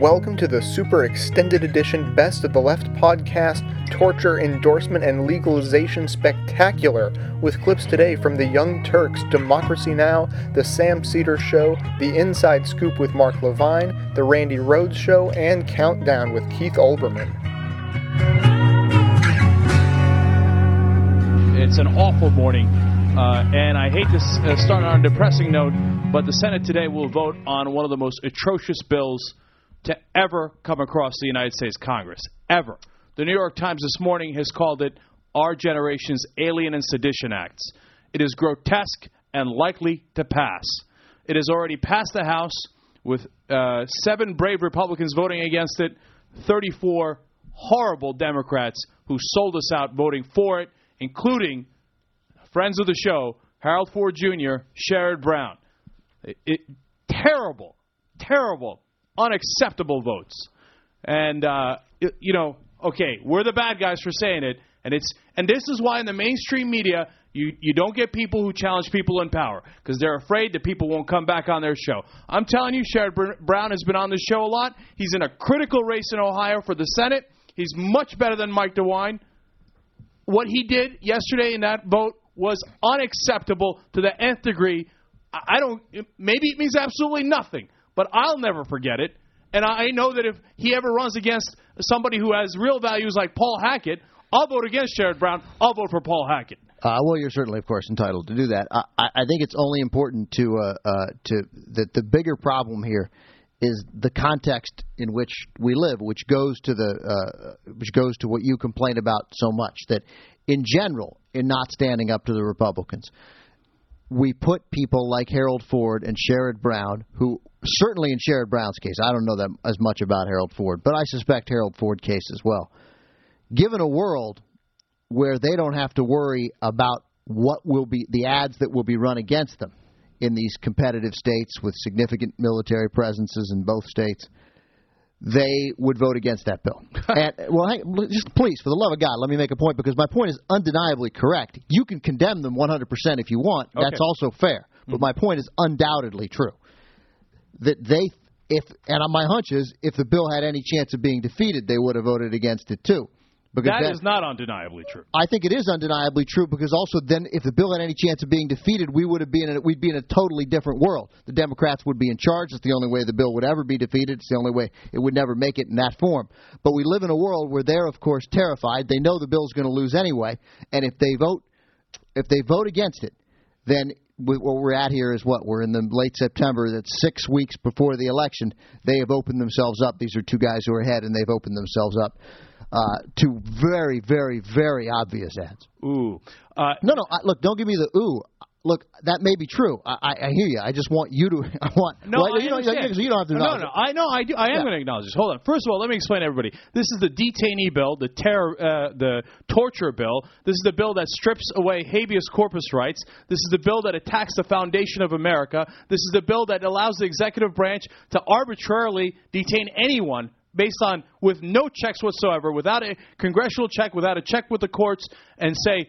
Welcome to the super extended edition Best of the Left podcast, Torture Endorsement and Legalization Spectacular, with clips today from The Young Turks, Democracy Now!, The Sam Seder Show, The Inside Scoop with Mark Levine, The Randi Rhodes Show, and Countdown with Keith Olbermann. It's an awful morning, uh, and I hate to uh, start on a depressing note, but the Senate today will vote on one of the most atrocious bills to ever come across the United States Congress. Ever. The New York Times this morning has called it our generation's Alien and Sedition Acts. It is grotesque and likely to pass. It has already passed the House with uh, seven brave Republicans voting against it, 34 horrible Democrats who sold us out voting for it, including friends of the show, Harold Ford Jr., Sherrod Brown. It, it, terrible, terrible, unacceptable votes. And uh, you know, okay, we're the bad guys for saying it, and it's and this is why in the mainstream media you you don't get people who challenge people in power because they're afraid that people won't come back on their show. I'm telling you, Sherrod Brown has been on the show a lot. He's in a critical race in Ohio for the Senate. He's much better than Mike DeWine what he did yesterday in that vote was unacceptable to the nth degree. I don't. Maybe it means absolutely nothing, but I'll never forget it. And I know that if he ever runs against somebody who has real values like Paul Hackett, I'll vote against Sherrod Brown. I'll vote for Paul Hackett. Uh, well, you're certainly, of course, entitled to do that. I, I I think it's only important to uh, uh, to that the bigger problem here is the context in which we live, which goes to the uh, which goes to what you complain about so much. That in general, in not standing up to the Republicans, we put people like Harold Ford and Sherrod Brown, who certainly in Sherrod Brown's case, I don't know that as much about Harold Ford, but I suspect Harold Ford case as well. Given a world where they don't have to worry about what will be the ads that will be run against them in these competitive states with significant military presences in both states, they would vote against that bill. and well, hang, just please, for the love of God, let me make a point because my point is undeniably correct. You can condemn them 100% if you want. That's also fair. But mm-hmm. my point is undoubtedly true. That they, if and on my hunch is, if the bill had any chance of being defeated, they would have voted against it too. Because That then- is not undeniably true. I think it is undeniably true because also then if the bill had any chance of being defeated, we would have been in a, we'd be in a totally different world. The Democrats would be in charge. It's the only way the bill would ever be defeated. It's the only way it would never make it in that form. But we live in a world where they're of course terrified. They know the bill's going to lose anyway, and if they vote if they vote against it, then we- what we're at here is what we're in the late September. That's six weeks before the election. They have opened themselves up. These are two guys who are ahead, and they've opened themselves up uh, to very, very, very obvious ads. Ooh. Uh, No, no. I, look, don't give me the ooh. Look, that may be true. I, I, I hear you. I just want you to. I want. No, well, I you, don't, you don't have to. No, acknowledge no. I know. I do. I am Yeah. going to acknowledge this. Hold on. First of all, let me explain to everybody. This is the detainee bill, the terror, uh, the torture bill. This is the bill that strips away habeas corpus rights. This is the bill that attacks the foundation of America. This is the bill that allows the executive branch to arbitrarily detain anyone based on with no checks whatsoever, without a congressional check, without a check with the courts, and say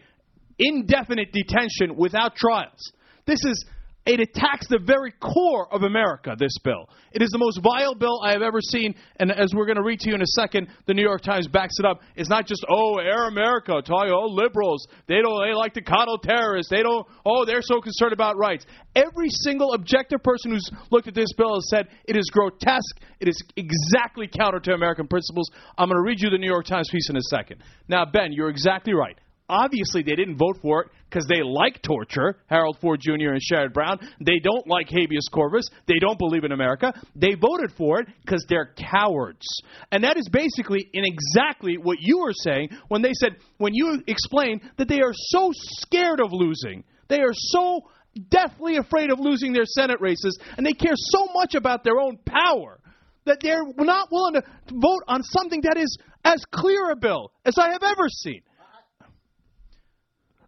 indefinite detention without trials. This is it attacks the very core of America, this bill. It is the most vile bill I have ever seen, and as we're going to read to you in a second, the New York Times backs it up. It's not just, oh, Air America, you, oh, liberals, they don't, they like to coddle terrorists, they don't, oh, they're so concerned about rights. Every single objective person who's looked at this bill has said it is grotesque, it is exactly counter to American principles. I'm going to read you the New York Times piece in a second. Now, Ben, you're exactly right. Obviously, they didn't vote for it because they like torture, Harold Ford Jr. and Sherrod Brown. They don't like habeas corpus. They don't believe in America. They voted for it because they're cowards. And that is basically in exactly what you were saying when they said, when you explained that they are so scared of losing. They are so deathly afraid of losing their Senate races, and they care so much about their own power that they're not willing to vote on something that is as clear a bill as I have ever seen.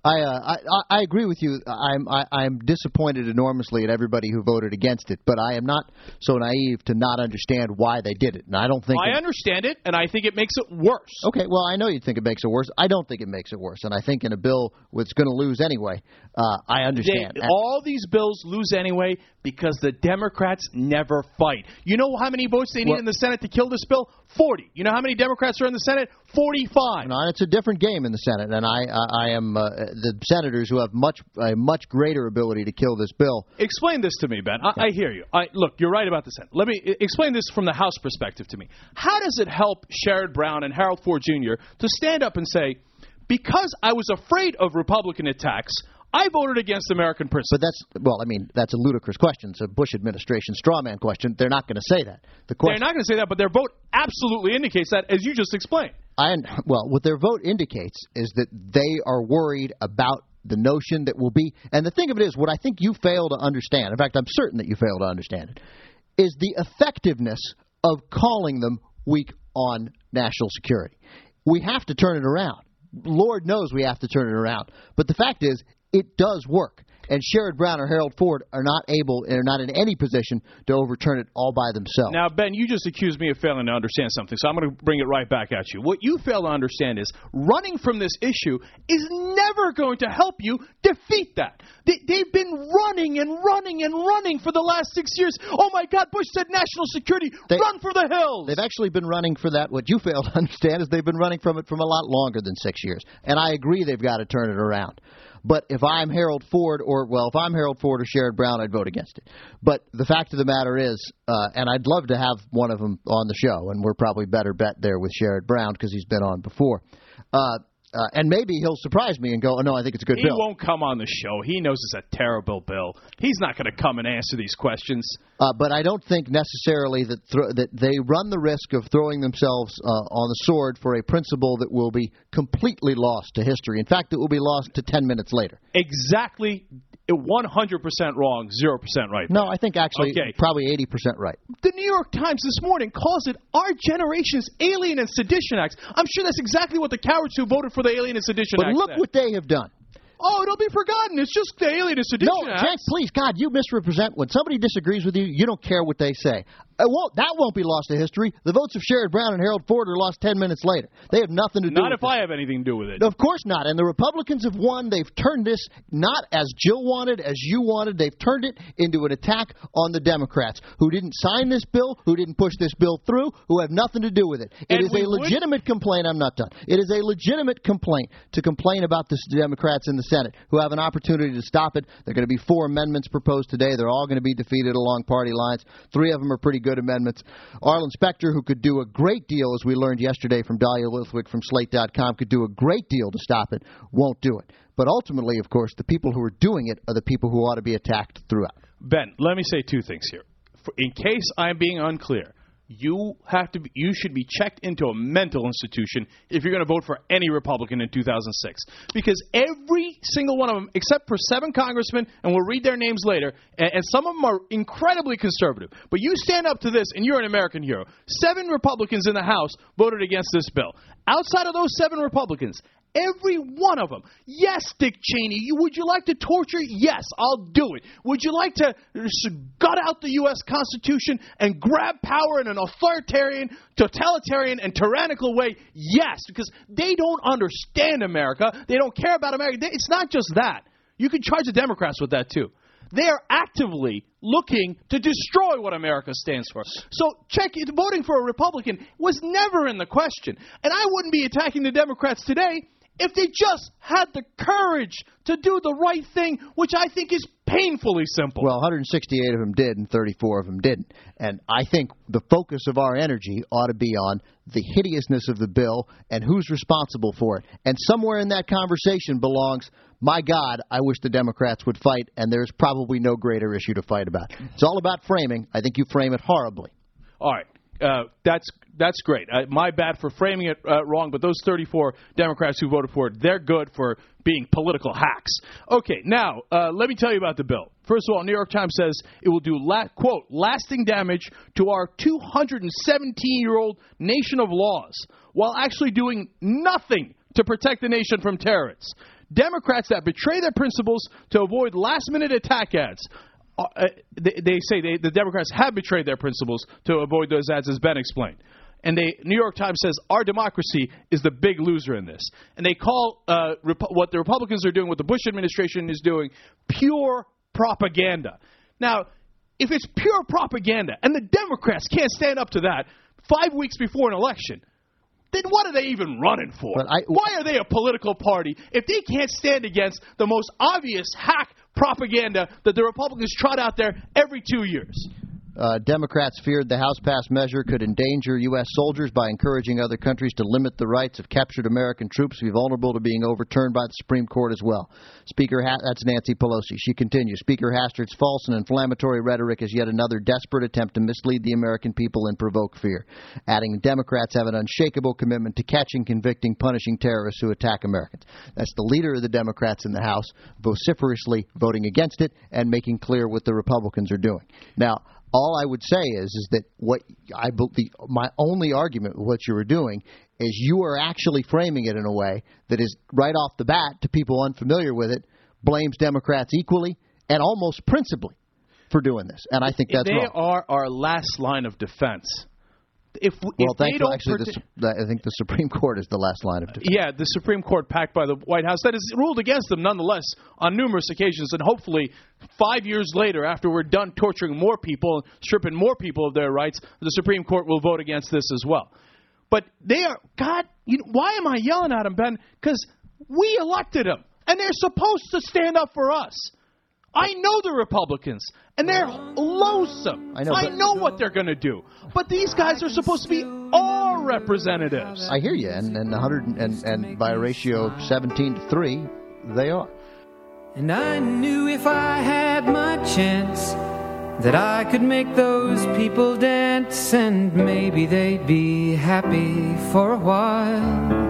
I, uh, I I agree with you. I'm I, I'm disappointed enormously at everybody who voted against it, but I am not so naive to not understand why they did it. And I don't think I it- understand it, and I think it makes it worse. Okay, well, I know you think it makes it worse. I don't think it makes it worse, and I think in a bill that's going to lose anyway, uh, I understand. They, all these bills lose anyway because the Democrats never fight. You know how many votes they need Well- in the Senate to kill this bill? 40. You know how many Democrats are in the Senate? 45. No, it's a different game in the Senate, and I I, I am uh, the senators who have much a much greater ability to kill this bill. Explain this to me, Ben. I, I hear you. I, look, you're right about the Senate. Let me explain this from the House perspective to me. How does it help Sherrod Brown and Harold Ford Jr. to stand up and say, because I was afraid of Republican attacks, I voted against American principles? But that's well, I mean, that's a ludicrous question. It's a Bush administration straw man question. They're not going to say that. The They're not going to say that, but their vote absolutely indicates that, as you just explained. I well, what their vote indicates is that they are worried about the notion that will be. And the thing of it is, what I think you fail to understand. In fact, I'm certain that you fail to understand it. Is the effectiveness of calling them weak on national security. We have to turn it around. Lord knows we have to turn it around. But the fact is, it does work. And Sherrod Brown or Harold Ford are not able, and are not in any position to overturn it all by themselves. Now, Ben, you just accused me of failing to understand something, so I'm going to bring it right back at you. What you fail to understand is running from this issue is never going to help you defeat that. They, they've been running and running and running for the last six years. Oh my God, Bush said national security, They- run for the hills. They've actually been running for that. What you fail to understand is they've been running from it from a lot longer than six years. And I agree they've got to turn it around. But if I'm Harold Ford, or well, if I'm Harold Ford or Sherrod Brown, I'd vote against it. But the fact of the matter is, uh, and I'd love to have one of them on the show, and we're probably better bet there with Sherrod Brown because he's been on before. Uh, uh, and maybe he'll surprise me and go, "Oh no, I think it's a good he bill." He won't come on the show. He knows it's a terrible bill. He's not going to come and answer these questions. Uh, but I don't think necessarily that thro- that they run the risk of throwing themselves uh, on the sword for a principle that will be completely lost to history. In fact, it will be lost to ten minutes later. Exactly 100% wrong, 0% right. No, I think actually Okay. probably eighty percent right. The New York Times this morning calls it our generation's Alien and Sedition Acts. I'm sure that's exactly what the cowards who voted for the Alien and Sedition But Act look what they have done. Oh, it'll be forgotten. It's just the Alien and Sedition No, Jack, please, God, you misrepresent. When somebody disagrees with you, you don't care what they say. It won't, that won't be lost to history. The votes of Sherrod Brown and Harold Ford are lost ten minutes later. They have nothing to do Not with if I have anything to do with it. Of course not. And the Republicans have won. They've turned this not as Jill wanted, as you wanted. They've turned it into an attack on the Democrats who didn't sign this bill, who didn't push this bill through, who have nothing to do with it. It And is we a would- legitimate complaint. I'm not done. It is a legitimate complaint to complain about the Democrats in the Senate who have an opportunity to stop it. There are going to be four amendments proposed today. They're all going to be defeated along party lines. Three of them are pretty good amendments. Arlen Specter, who could do a great deal, as we learned yesterday from Dahlia Lithwick from Slate.com, could do a great deal to stop it, won't do it. But ultimately, of course, the people who are doing it are the people who ought to be attacked throughout. Ben, let me say two things here. In case I'm being unclear, you have to be, you should be checked into a mental institution if you're going to vote for any Republican in 2006 because every single one of them except for seven congressmen and we'll read their names later and, and some of them are incredibly conservative. But you stand up to this and you're an American hero. Seven Republicans in the House voted against this bill. Outside of those seven Republicans Every one of them. Yes, Dick Cheney. You, would you like to torture? Yes, I'll do it. Would you like to gut out the U.S. Constitution and grab power in an authoritarian, totalitarian, and tyrannical way? Yes, because they don't understand America. They don't care about America. It's not just that. You can charge the Democrats with that too. They are actively looking to destroy what America stands for. So, check. Voting for a Republican was never in the question, and I wouldn't be attacking the Democrats today if they just had the courage to do the right thing, which I think is painfully simple. Well, 168 of them did, and 34 of them didn't. And I think the focus of our energy ought to be on the hideousness of the bill and who's responsible for it. And somewhere in that conversation belongs, my God, I wish the Democrats would fight, and there's probably no greater issue to fight about. It's all about framing. I think you frame it horribly. All right. Uh, that's that's great. Uh, my bad for framing it uh, wrong, but those 34 Democrats who voted for it, they're good for being political hacks. Okay, now uh, let me tell you about the bill. First of all, New York Times says it will do la- quote lasting damage to our 217 year old nation of laws while actually doing nothing to protect the nation from terrorists. Democrats that betray their principles to avoid last minute attack ads. Uh, uh, they, they, say they, the Democrats have betrayed their principles to avoid those ads, as Ben explained. And the New York Times says our democracy is the big loser in this. And they call uh, Rep- what the Republicans are doing, what the Bush administration is doing, pure propaganda. Now, if it's pure propaganda and the Democrats can't stand up to that five weeks before an election, then what are they even running for? I, Why are they a political party if they can't stand against the most obvious hack propaganda that the Republicans trot out there every two years? Uh, Democrats feared the House passed measure could endanger U.S. soldiers by encouraging other countries to limit the rights of captured American troops be vulnerable to being overturned by the Supreme Court as well. Speaker, ha- that's Nancy Pelosi. She continues. Speaker Hastert's false and inflammatory rhetoric is yet another desperate attempt to mislead the American people and provoke fear. Adding, Democrats have an unshakable commitment to catching, convicting, punishing terrorists who attack Americans. That's the leader of the Democrats in the House vociferously voting against it and making clear what the Republicans are doing. Now, all I would say is is that what I believe my only argument with what you were doing is you are actually framing it in a way that is right off the bat to people unfamiliar with it blames Democrats equally and almost principally for doing this, and I think that's they wrong. are our last line of defense. If, well, if thank you. Actually, the, I think the Supreme Court is the last line of defense. Yeah, the Supreme Court, packed by the White House, that has ruled against them nonetheless on numerous occasions. And hopefully, five years later, after we're done torturing more people, and stripping more people of their rights, the Supreme Court will vote against this as well. But they are, God, you know, why am I yelling at them, Ben? Because we elected them, and they're supposed to stand up for us. I know the Republicans, and they're loathsome. I know, I know what they're going to do. But these guys are supposed to be our representatives. I hear you, and and 100 and, and by a ratio of 17 to three, they are. And I knew if I had my chance that I could make those people dance, and maybe they'd be happy for a while.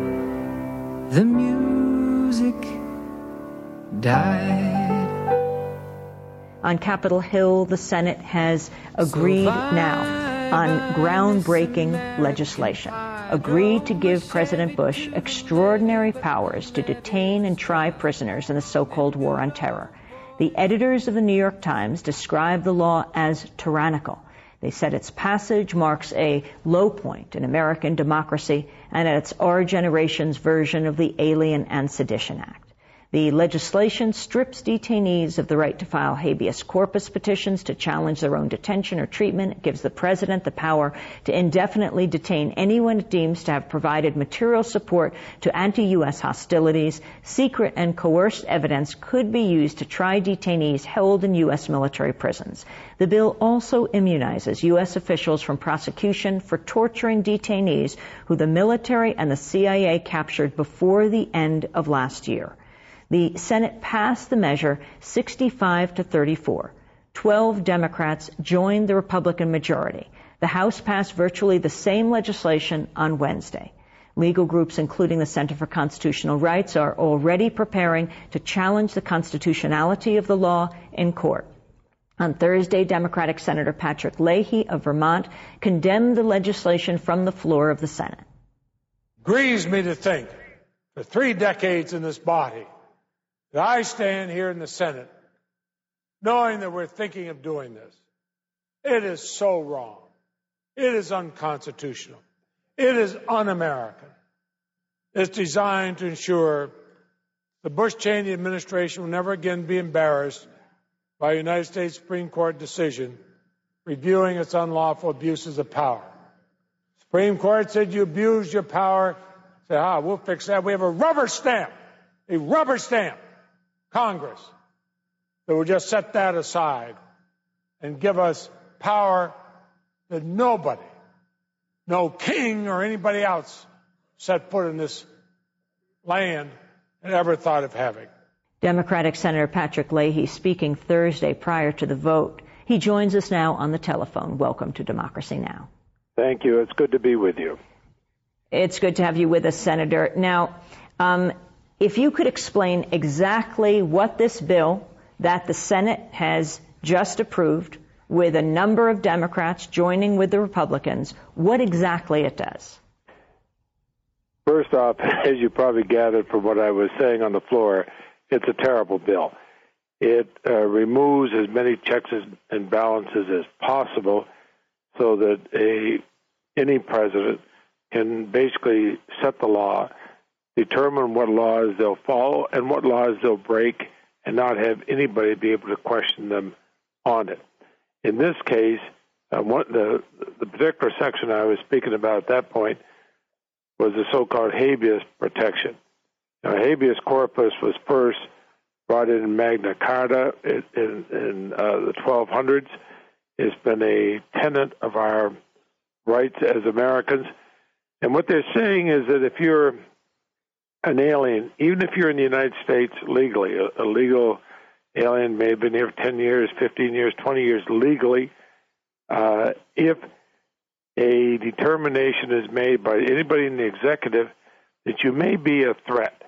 the music died. On Capitol Hill, the Senate has agreed now on groundbreaking legislation, agreed to give President Bush extraordinary powers to detain and try prisoners in the so-called war on terror. The editors of the New York Times describe the law as tyrannical they said its passage marks a low point in American democracy and it's our generation's version of the Alien and Sedition Act. The legislation strips detainees of the right to file habeas corpus petitions to challenge their own detention or treatment. It gives the president the power to indefinitely detain anyone it deems to have provided material support to anti-U.S. hostilities. Secret and coerced evidence could be used to try detainees held in U.S. military prisons. The bill also immunizes U.S. officials from prosecution for torturing detainees who the military and the CIA captured before the end of last year. The Senate passed the measure 65 to 34. 12 Democrats joined the Republican majority. The House passed virtually the same legislation on Wednesday. Legal groups, including the Center for Constitutional Rights, are already preparing to challenge the constitutionality of the law in court. On Thursday, Democratic Senator Patrick Leahy of Vermont condemned the legislation from the floor of the Senate. Grieves me to think for three decades in this body, that I stand here in the Senate knowing that we're thinking of doing this. It is so wrong. It is unconstitutional. It is un American. It's designed to ensure the Bush Cheney administration will never again be embarrassed by a United States Supreme Court decision reviewing its unlawful abuses of power. Supreme Court said you abused your power. Say, ah, we'll fix that. We have a rubber stamp, a rubber stamp Congress that would just set that aside and give us power that nobody, no king or anybody else, set foot in this land and ever thought of having. Democratic Senator Patrick Leahy speaking Thursday prior to the vote. He joins us now on the telephone. Welcome to Democracy Now! Thank you. It's good to be with you. It's good to have you with us, Senator. Now, um, if you could explain exactly what this bill that the Senate has just approved with a number of Democrats joining with the Republicans, what exactly it does. First off, as you probably gathered from what I was saying on the floor, it's a terrible bill. It uh, removes as many checks and balances as possible so that a any president can basically set the law, determine what laws they'll follow and what laws they'll break, and not have anybody be able to question them on it. In this case, uh, what the the particular section I was speaking about at that point was the so-called habeas protection. Now, habeas corpus was first brought in Magna Carta in, in, in uh, the 1200s. It's been a tenet of our rights as Americans. And what they're saying is that if you're an alien, even if you're in the United States legally, a, a legal alien may have been here for 10 years, 15 years, 20 years legally, uh, if a determination is made by anybody in the executive that you may be a threat,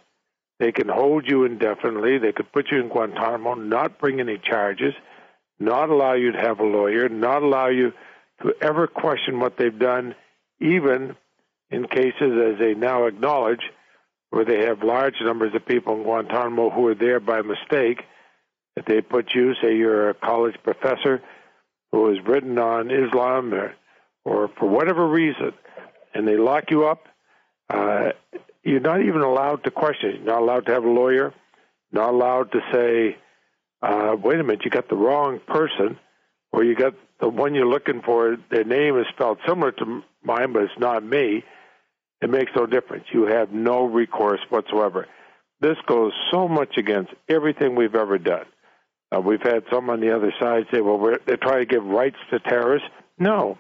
they can hold you indefinitely. They could put you in Guantanamo, not bring any charges, not allow you to have a lawyer, not allow you to ever question what they've done, even in cases, as they now acknowledge, where they have large numbers of people in Guantanamo who are there by mistake. If they put you, say you're a college professor who has written on Islam or, or for whatever reason, and they lock you up, uh, you're not even allowed to question. You're not allowed to have a lawyer. Not allowed to say, uh, "Wait a minute, you got the wrong person," or you got the one you're looking for. Their name is spelled similar to mine, but it's not me. It makes no difference. You have no recourse whatsoever. This goes so much against everything we've ever done. Uh, we've had some on the other side say, "Well, we're, they're trying to give rights to terrorists." No,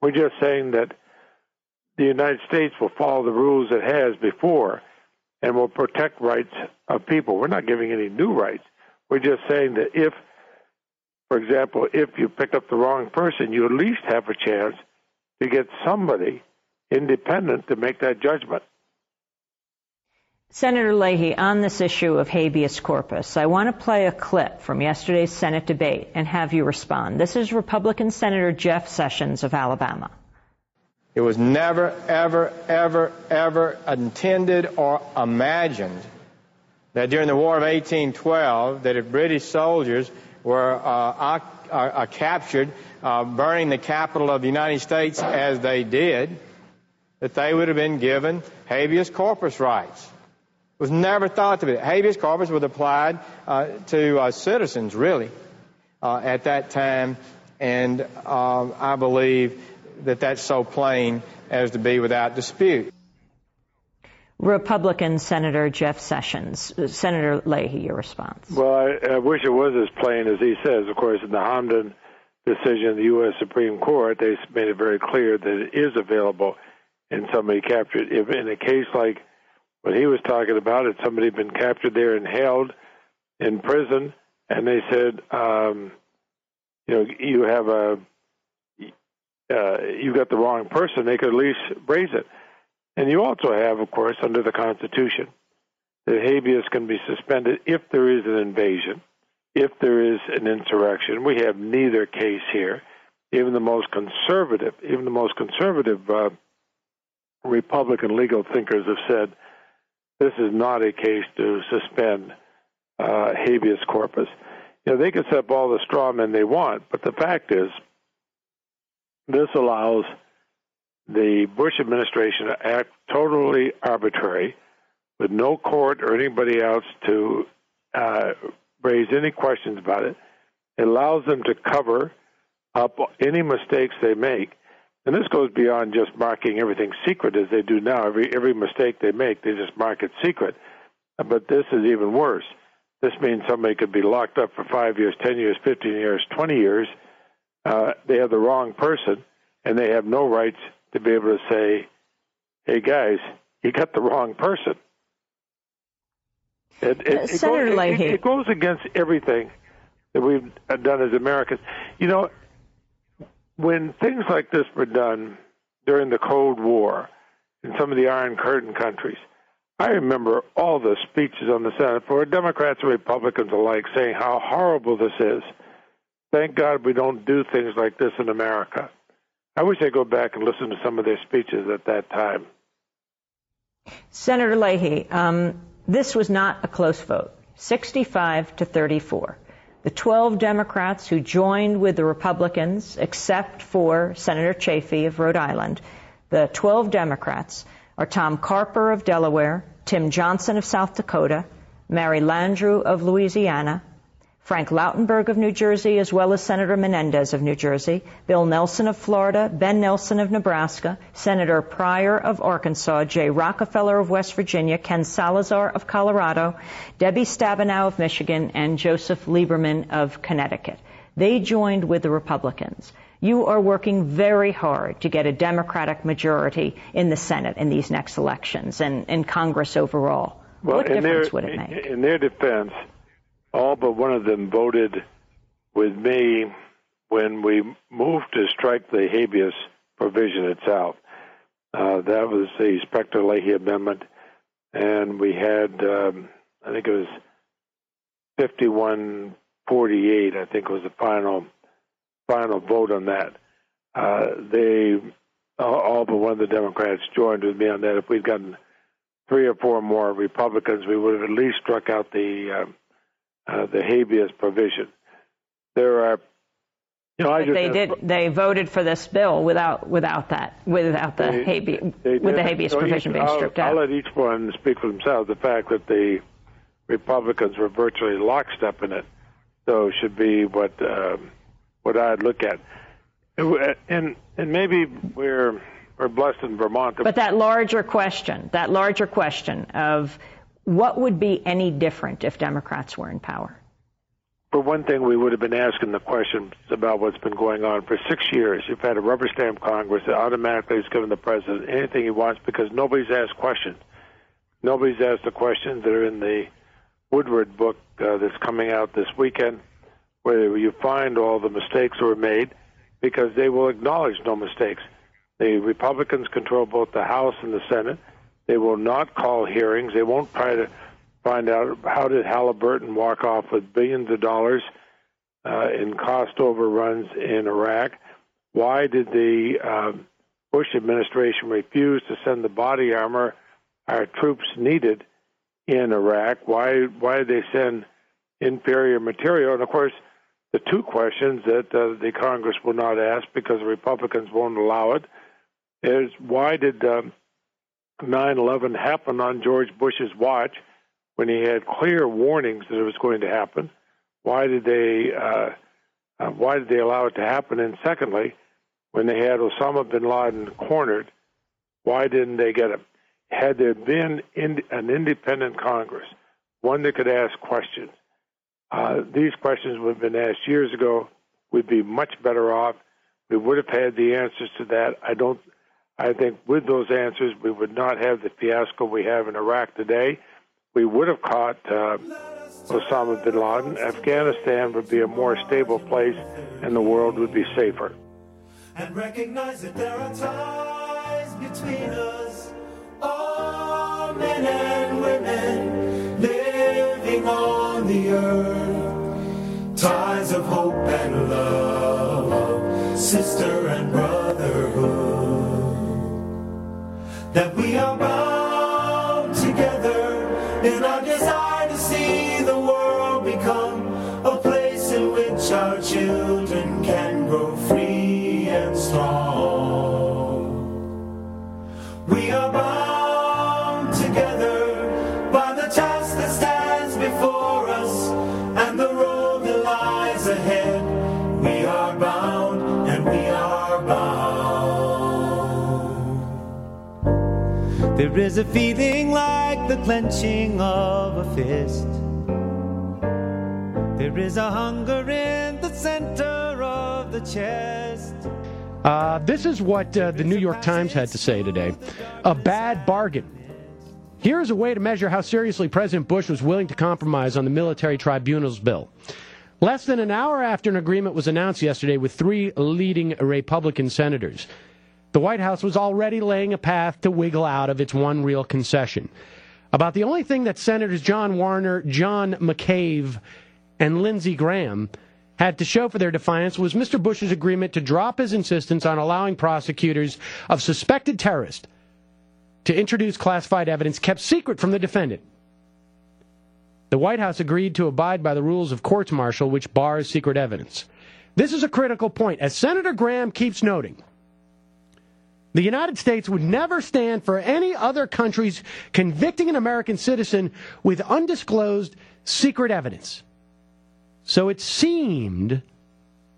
we're just saying that the United States will follow the rules it has before and will protect rights of people. We're not giving any new rights. We're just saying that if, for example, if you pick up the wrong person, you at least have a chance to get somebody independent to make that judgment. Senator Leahy, on this issue of habeas corpus, I want to play a clip from yesterday's Senate debate and have you respond. This is Republican Senator Jeff Sessions of Alabama. It was never, ever, ever, ever intended or imagined that during the War of 1812, that if British soldiers were uh, uh, captured, uh, burning the capital of the United States as they did, that they would have been given habeas corpus rights. It was never thought to be. Habeas corpus was applied uh, to uh, citizens, really, uh, at that time, and I believe that that's so plain as to be without dispute. Republican Senator Jeff Sessions. Senator Leahy, your response. Well, I, I, wish it was as plain as he says. Of course, in the Hamdan decision of the U.S. Supreme Court, they made it very clear that it is available and somebody captured. If in a case like what he was talking about, had somebody had been captured there and held in prison, and they said, um, you know, you have a uh, you got the wrong person, they could at least raise it. And you also have, of course, under the Constitution, that habeas can be suspended if there is an invasion, if there is an insurrection. We have neither case here. Even the most conservative, even the most conservative uh, Republican legal thinkers have said this is not a case to suspend uh, habeas corpus. You know, they can set up all the straw men they want, but the fact is, this allows the Bush administration to act totally arbitrary with no court or anybody else to uh, raise any questions about it. It allows them to cover up any mistakes they make. And this goes beyond just marking everything secret as they do now. Every every mistake they make, they just mark it secret. But this is even worse. This means somebody could be locked up for five years, ten years, fifteen years, twenty years, uh, they have the wrong person, and they have no rights to be able to say, "Hey guys, you got the wrong person." It, it, uh, Senator goes. It, it goes against everything that we've done as Americans. You know, when things like this were done during the Cold War in some of the Iron Curtain countries, I remember all the speeches on the Senate floor, Democrats and Republicans alike saying how horrible this is. Thank God we don't do things like this in America. I wish I'd go back and listen to some of their speeches at that time. Senator Leahy, um, this was not a close vote, 65 to 34. The 12 Democrats who joined with the Republicans, except for Senator Chafee of Rhode Island, the 12 Democrats are Tom Carper of Delaware, Tim Johnson of South Dakota, Mary Landrieu of Louisiana, Frank Lautenberg of New Jersey, as well as Senator Menendez of New Jersey, Bill Nelson of Florida, Ben Nelson of Nebraska, Senator Pryor of Arkansas, Jay Rockefeller of West Virginia, Ken Salazar of Colorado, Debbie Stabenow of Michigan, and Joseph Lieberman of Connecticut. They joined with the Republicans. You are working very hard to get a Democratic majority in the Senate in these next elections and in Congress overall. Well, what difference their, would it make? In their defense, all but one of them voted with me when we moved to strike the habeas provision itself. Uh, that was the Specter Leahy Amendment, and we had, um, I think it was 5148, I think was the final final vote on that. Uh, they all, but one of the Democrats joined with me on that. If we'd gotten three or four more Republicans, we would have at least struck out the uh, uh, the habeas provision. There are, you know, I just they did. They voted for this bill without without that without the They- habeas they with the habeas So provision each- being I'll, stripped I'll let each one speak for themselves. The fact that the Republicans were virtually lockstep in it, so should be what um, what I'd look at. And and maybe we're we're blessed in Vermont. But that larger question, that larger question of what would be any different if Democrats were in power? For one thing, we would have been asking the questions about what's been going on for six years. You've had a rubber stamp Congress that automatically is giving the president anything he wants because nobody's asked questions. Nobody's asked the questions that are in the Woodward book uh, that's coming out this weekend, where you find all the mistakes that were made because they will acknowledge no mistakes. The Republicans control both the House and the Senate. They will not call hearings. They won't try to find out how did Halliburton walk off with billions of dollars uh, in cost overruns in Iraq. Why did the uh, Bush administration refuse to send the body armor our troops needed in Iraq? Why why did they send inferior material? And of course, the two questions that uh, the Congress will not ask because the Republicans won't allow it is why did um, 9/11 happen on George Bush's watch when he had clear warnings that it was going to happen? Why did they uh, uh, why did they allow it to happen? And secondly, when they had Osama bin Laden cornered, why didn't they get him? Had there been in, an independent Congress, one that could ask questions, uh, these questions would have been asked years ago. We'd be much better off. We would have had the answers to that. I don't. I think with those answers, we would not have the fiasco we have in Iraq today. We would have caught uh, Osama bin Laden. Afghanistan would be a more stable place, and the world would be safer. and recognize that there are ties between us, all men and women living on the earth. Ties of hope and love, sister and brotherhood. That we are bound together in our desire to see the world become a place in which our children can grow free There is a feeling like the clenching of a fist. There is a hunger in the center of the chest. Uh, this is what uh, the New York Times had to say today. A bad bargain. Here is a way to measure how seriously President Bush was willing to compromise on the military tribunals bill. Less than an hour after an agreement was announced yesterday with three leading Republican senators, the White House was already laying a path to wiggle out of its one real concession. About the only thing that Senators John Warner, John McCain, and Lindsey Graham had to show for their defiance was Mr. Bush's agreement to drop his insistence on allowing prosecutors of suspected terrorists to introduce classified evidence kept secret from the defendant. The White House agreed to abide by the rules of courts martial, which bars secret evidence. This is a critical point. As Senator Graham keeps noting, the United States would never stand for any other countries convicting an American citizen with undisclosed secret evidence. So it seemed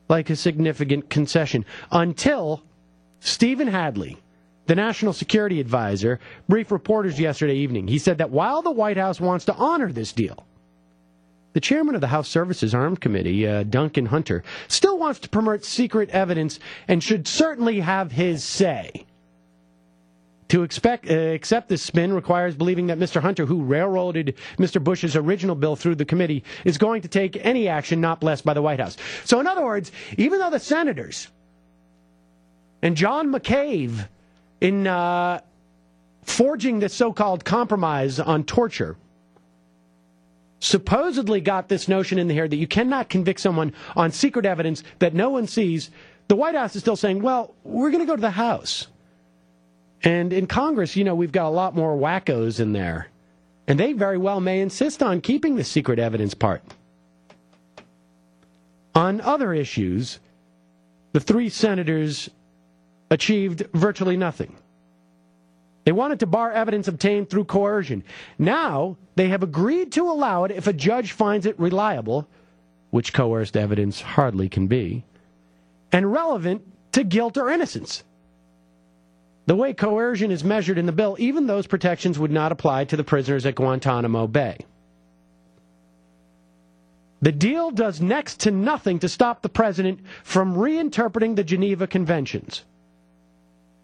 like a significant concession until Stephen Hadley, the national security advisor, briefed reporters yesterday evening. He said that while the White House wants to honor this deal, the chairman of the House Services Armed Committee, uh, Duncan Hunter, still wants to promote secret evidence and should certainly have his say. To expect, uh, accept this spin requires believing that Mr. Hunter, who railroaded Mr. Bush's original bill through the committee, is going to take any action not blessed by the White House. So, in other words, even though the senators and John McCain, in uh, forging this so called compromise on torture, supposedly got this notion in the air that you cannot convict someone on secret evidence that no one sees, the White House is still saying, well, we're going to go to the House. And in Congress, you know, we've got a lot more wackos in there. And they very well may insist on keeping the secret evidence part. On other issues, the three senators achieved virtually nothing. They wanted to bar evidence obtained through coercion. Now, they have agreed to allow it if a judge finds it reliable, which coerced evidence hardly can be, and relevant to guilt or innocence. The way coercion is measured in the bill, even those protections would not apply to the prisoners at Guantanamo Bay. The deal does next to nothing to stop the president from reinterpreting the Geneva Conventions.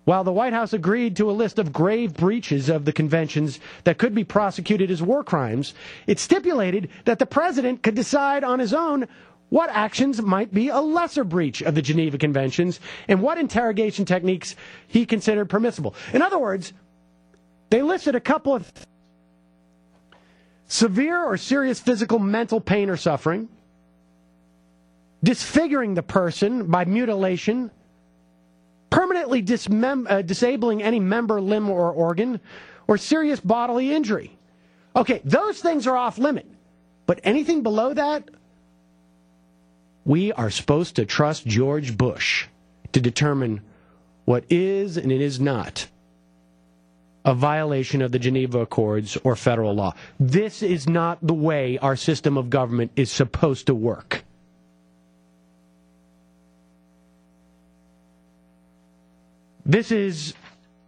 While the White House agreed to a list of grave breaches of the conventions that could be prosecuted as war crimes, it stipulated that the president could decide on his own what actions might be a lesser breach of the Geneva Conventions and what interrogation techniques he considered permissible. In other words, they listed a couple of severe or serious physical, mental pain or suffering, disfiguring the person by mutilation, permanently dismem- uh, disabling any member, limb, or organ, or serious bodily injury. Okay, those things are off limit. But anything below that, we are supposed to trust George Bush to determine what is and it is not a violation of the Geneva Accords or federal law. This is not the way our system of government is supposed to work. This is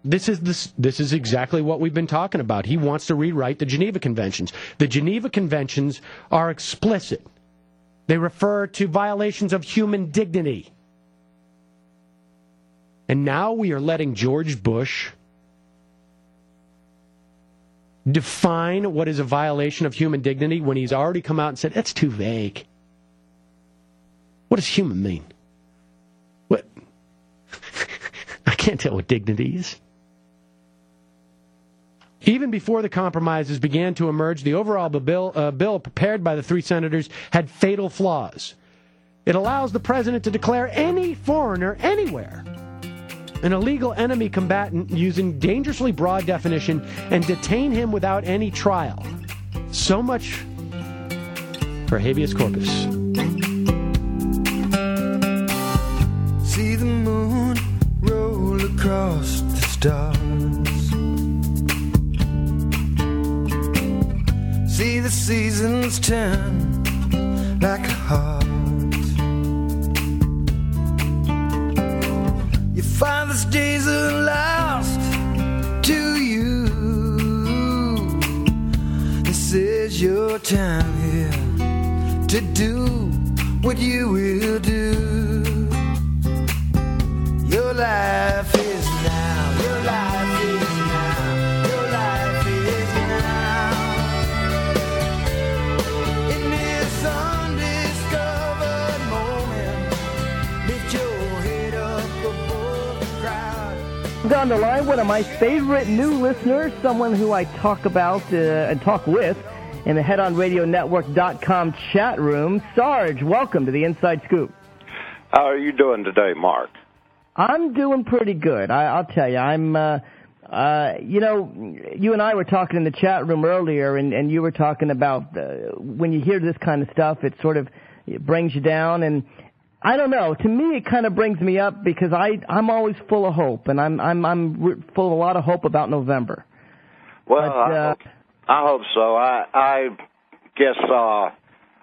this is this this is exactly what we've been talking about. He wants to rewrite the Geneva Conventions. The Geneva Conventions are explicit. They refer to violations of human dignity. And now we are letting George Bush define what is a violation of human dignity when he's already come out and said that's too vague. What does human mean? What? I can't tell what dignity is. Even before the compromises began to emerge, the overall bill, uh, bill prepared by the three senators had fatal flaws. It allows the president to declare any foreigner anywhere an illegal enemy combatant using dangerously broad definition and detain him without any trial. So much for habeas corpus. Across the stars. See the seasons turn like a heart. Your father's days are lost to you. This is your time here to do what you will do. Your the line, one of my favorite new listeners, someone who I talk about uh, and talk with in the headonradionetwork.com chat room. Sarge, welcome to the Inside Scoop. How are you doing today, Mark? I'm doing pretty good. I, I'll tell you, I'm. Uh, uh, you know, you and I were talking in the chat room earlier, and, and you were talking about uh, when you hear this kind of stuff, it sort of it brings you down. And I don't know. To me, it kind of brings me up because I I'm always full of hope, and I'm I'm I'm full of a lot of hope about November. Well, But, I, uh, hope, I hope so. I I guess uh,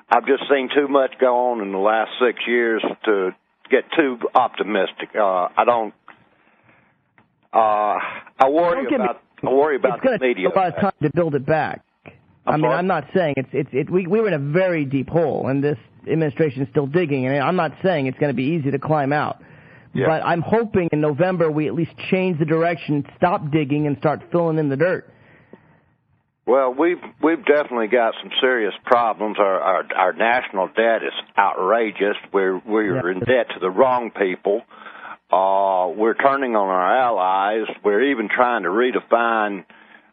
I've just seen too much go on in the last six years to get too optimistic. Uh, I don't. Uh, I worry Don't get me- about I worry about it's going the to media. take a lot of time to build it back. I mean, sorry? I'm not saying it's it's it. We we were in a very deep hole, and this administration is still digging. And I'm not saying it's going to be easy to climb out. Yeah. But I'm hoping in November we at least change the direction, stop digging, and start filling in the dirt. Well, we've we've definitely got some serious problems. Our our, our national debt is outrageous. We're we're in debt to the wrong people. Uh, we're turning on our allies. We're even trying to redefine,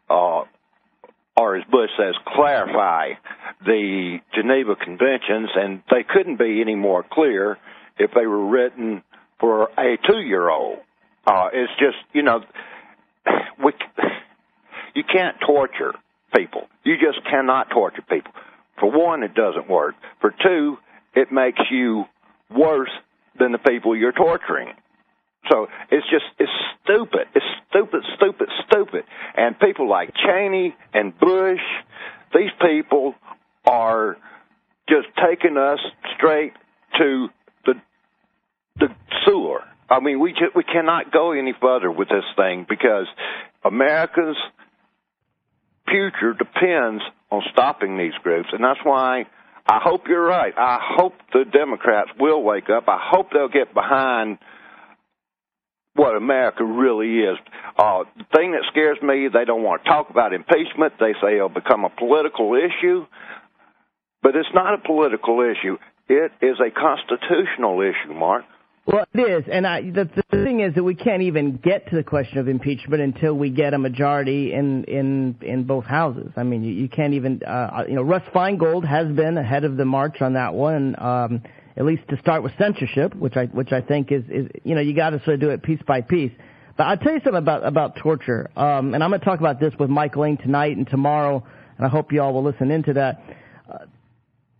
uh, or as Bush says, clarify the Geneva Conventions, and they couldn't be any more clear if they were written for a two-year-old. Uh, it's just you know, we you can't torture people. You just cannot torture people. For one, it doesn't work. For two, it makes you worse than the people you're torturing. So it's just it's stupid. It's stupid, stupid, stupid. And people like Cheney and Bush, these people are just taking us straight to the the sewer. I mean, we just, we cannot go any further with this thing because America's future depends on stopping these groups, and that's why I hope you're right. I hope the Democrats will wake up. I hope they'll get behind what America really is. Uh, the thing that scares me, they don't want to talk about impeachment. They say it'll become a political issue, but it's not a political issue. It is a constitutional issue, Mark. Well, it is, and I, the, the thing is that we can't even get to the question of impeachment until we get a majority in in in both houses. I mean, you, you can't even, uh, you know, Russ Feingold has been ahead of the march on that one, um, at least to start with censorship, which I which I think is is you know you got to sort of do it piece by piece. But I'll tell you something about about torture, um, and I'm going to talk about this with Mike Lane tonight and tomorrow, and I hope you all will listen into that. Uh,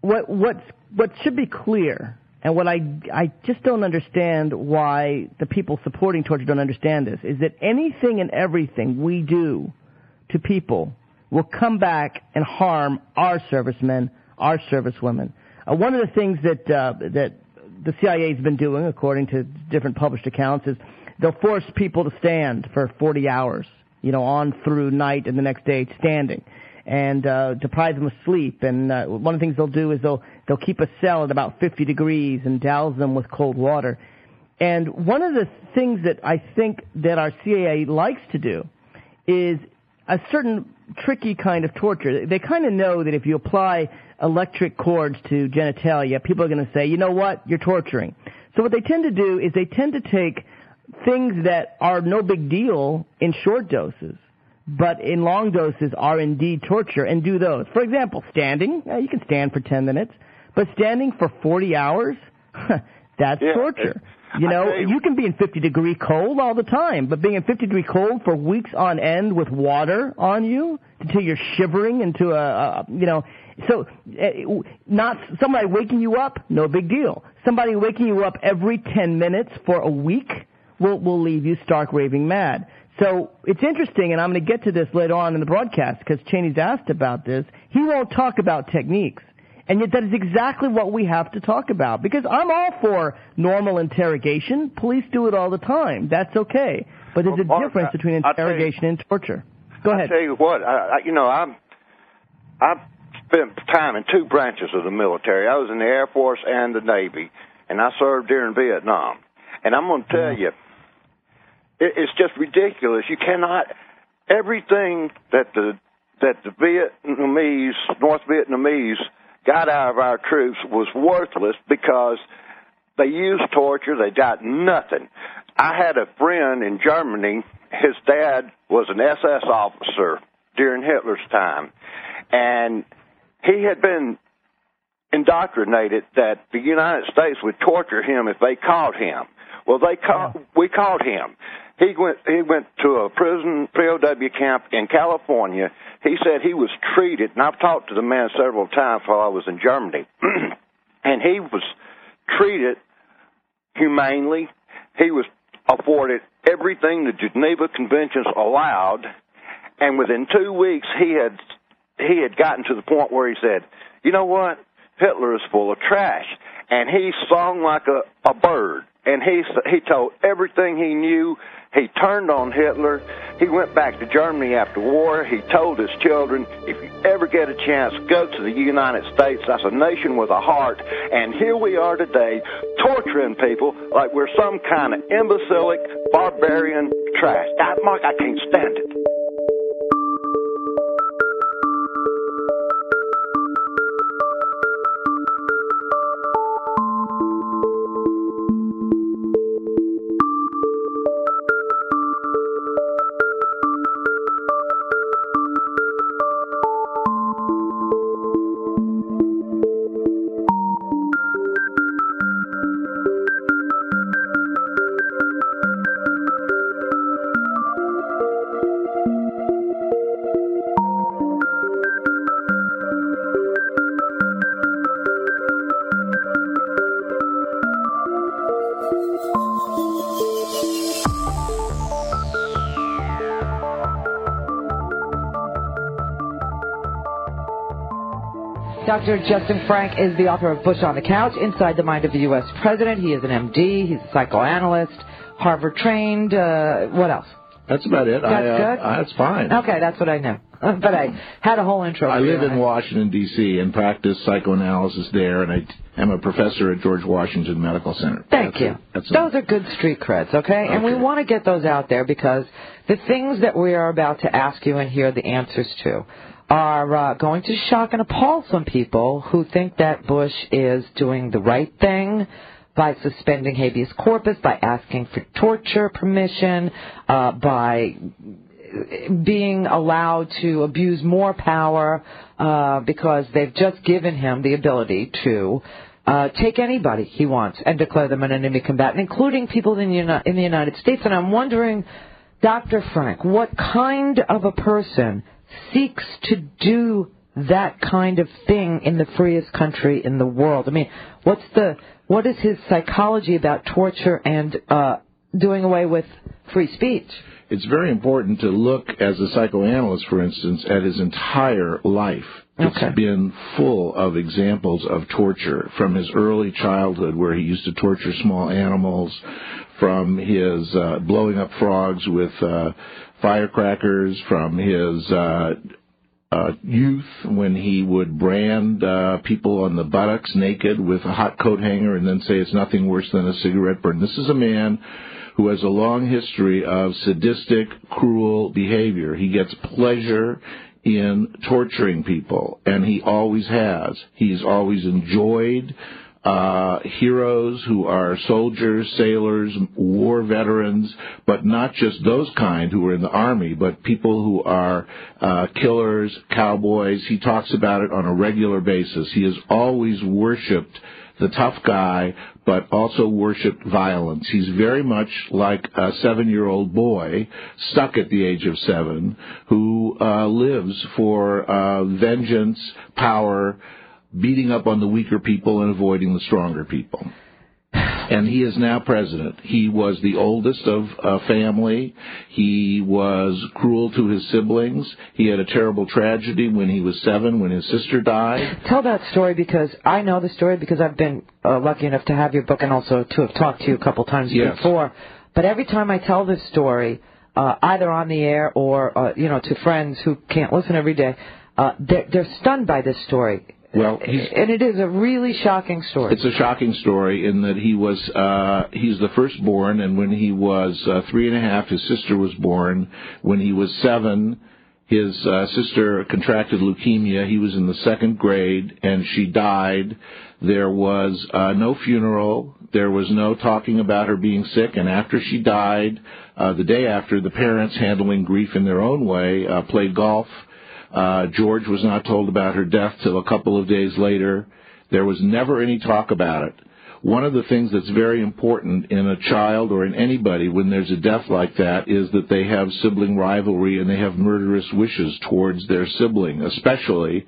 what what's what should be clear and what I I just don't understand why the people supporting torture don't understand this is that anything and everything we do to people will come back and harm our servicemen, our servicewomen. Uh, one of the things that uh, that the CIA has been doing, according to different published accounts, is they'll force people to stand for 40 hours, you know, on through night and the next day standing and uh, deprive them of sleep. And uh, one of the things they'll do is they'll they'll keep a cell at about 50 degrees and douse them with cold water. And one of the things that I think that our CIA likes to do is a certain tricky kind of torture. They kind of know that if you apply electric cords to genitalia, people are going to say, you know what, you're torturing. So what they tend to do is they tend to take things that are no big deal in short doses but in long doses are indeed torture and do those. For example, standing, you can stand for 10 minutes, but standing for 40 hours, that's Yeah, torture. You know, you- you can be in 50 degree cold all the time, but being in 50 degree cold for weeks on end with water on you until you're shivering into a, a you know, so uh, not somebody waking you up, no big deal. Somebody waking you up every 10 minutes for a week will will leave you stark raving mad. So it's interesting, and I'm going to get to this later on in the broadcast because Cheney's asked about this. He won't talk about techniques. And yet that is exactly what we have to talk about because I'm all for normal interrogation. Police do it all the time. That's okay. But there's Well, a Mark, difference between I'll you- interrogation and torture. Go ahead. I tell you what, I, I, you know, I'm I've spent time in two branches of the military. I was in the Air Force and the Navy, and I served during Vietnam. And I'm going to tell mm-hmm. you, it, it's just ridiculous. You cannot everything that the that the Vietnamese, North Vietnamese, got out of our troops was worthless because they used torture. They got nothing. I had a friend in Germany his dad was an SS officer during Hitler's time, and he had been indoctrinated that the United States would torture him if they caught him. Well, they caught, we caught him. He went he went to a prison POW camp in California. He said he was treated, and I've talked to the man several times while I was in Germany, and he was treated humanely. He was afforded everything the Geneva Conventions allowed, and within two weeks he had he had gotten to the point where he said, "You know what? Hitler is full of trash," and he sung like a a bird, and he he told everything he knew. He turned on Hitler. He went back to Germany after war. He told his children, if you ever get a chance, go to the United States. That's a nation with a heart. And here we are today, torturing people like we're some kind of imbecilic, barbarian trash. God, Mark, I can't stand it. Dr. Justin Frank is the author of Bush on the Couch, Inside the Mind of the U.S. President. He is an MD. He's a psychoanalyst, Harvard trained. Uh, what else? That's about it. That's I, uh, good? I, that's fine. Okay, that's what I knew. but I had a whole intro. I live in Washington D.C. and practice psychoanalysis there, and I am a professor at George Washington Medical Center. Thank That's you. That's those are good street creds, okay? And we want to get those out there because the things that we are about to ask you and hear the answers to are uh, going to shock and appall some people who think that Bush is doing the right thing by suspending habeas corpus, by asking for torture permission, uh, by being allowed to abuse more power uh, because they've just given him the ability to uh, take anybody he wants and declare them an enemy combatant, including people in Uni- in the United States. And I'm wondering, Dr. Frank, what kind of a person seeks to do that kind of thing in the freest country in the world? I mean, what's the what is his psychology about torture and uh, doing away with free speech? It's very important to look, as a psychoanalyst, for instance, at his entire life. It's been full of examples of torture from his early childhood, where he used to torture small animals, from his uh, blowing up frogs with uh, firecrackers, from his uh, uh, youth when he would brand uh, people on the buttocks naked with a hot coat hanger and then say it's nothing worse than a cigarette burn. This is a man who has a long history of sadistic, cruel behavior. He gets pleasure in torturing people, and he always has. He's always enjoyed uh, heroes who are soldiers, sailors, war veterans, but not just those kind who are in the army, but people who are uh, killers, cowboys. He talks about it on a regular basis. He has always worshipped the tough guy, but also worshipped violence. He's very much like a seven-year-old boy stuck at the age of seven who uh, lives for uh, vengeance, power, beating up on the weaker people and avoiding the stronger people. And he is now president. He was the oldest of a family. He was cruel to his siblings. He had a terrible tragedy when he was seven, when his sister died. Tell that story because I know the story because I've been uh, lucky enough to have your book and also to have talked to you a couple times Yes. before. But every time I tell this story, uh, either on the air or uh, you know to friends who can't listen every day, uh, they're, they're stunned by this story. Well, he's And it is a really shocking story. It's a shocking story in that he was uh, he's the firstborn, and when he was uh, three and a half, his sister was born. When he was seven, His uh, sister contracted leukemia. He was in the second grade, and she died. There was uh, no funeral. There was no talking about her being sick. And after she died, uh, the day after, the parents, handling grief in their own way, uh, played golf. Uh, George was not told about her death till a couple of days later. There was never any talk about it one of the things that's very important in a child or in anybody when there's a death like that is that they have sibling rivalry and they have murderous wishes towards their sibling, especially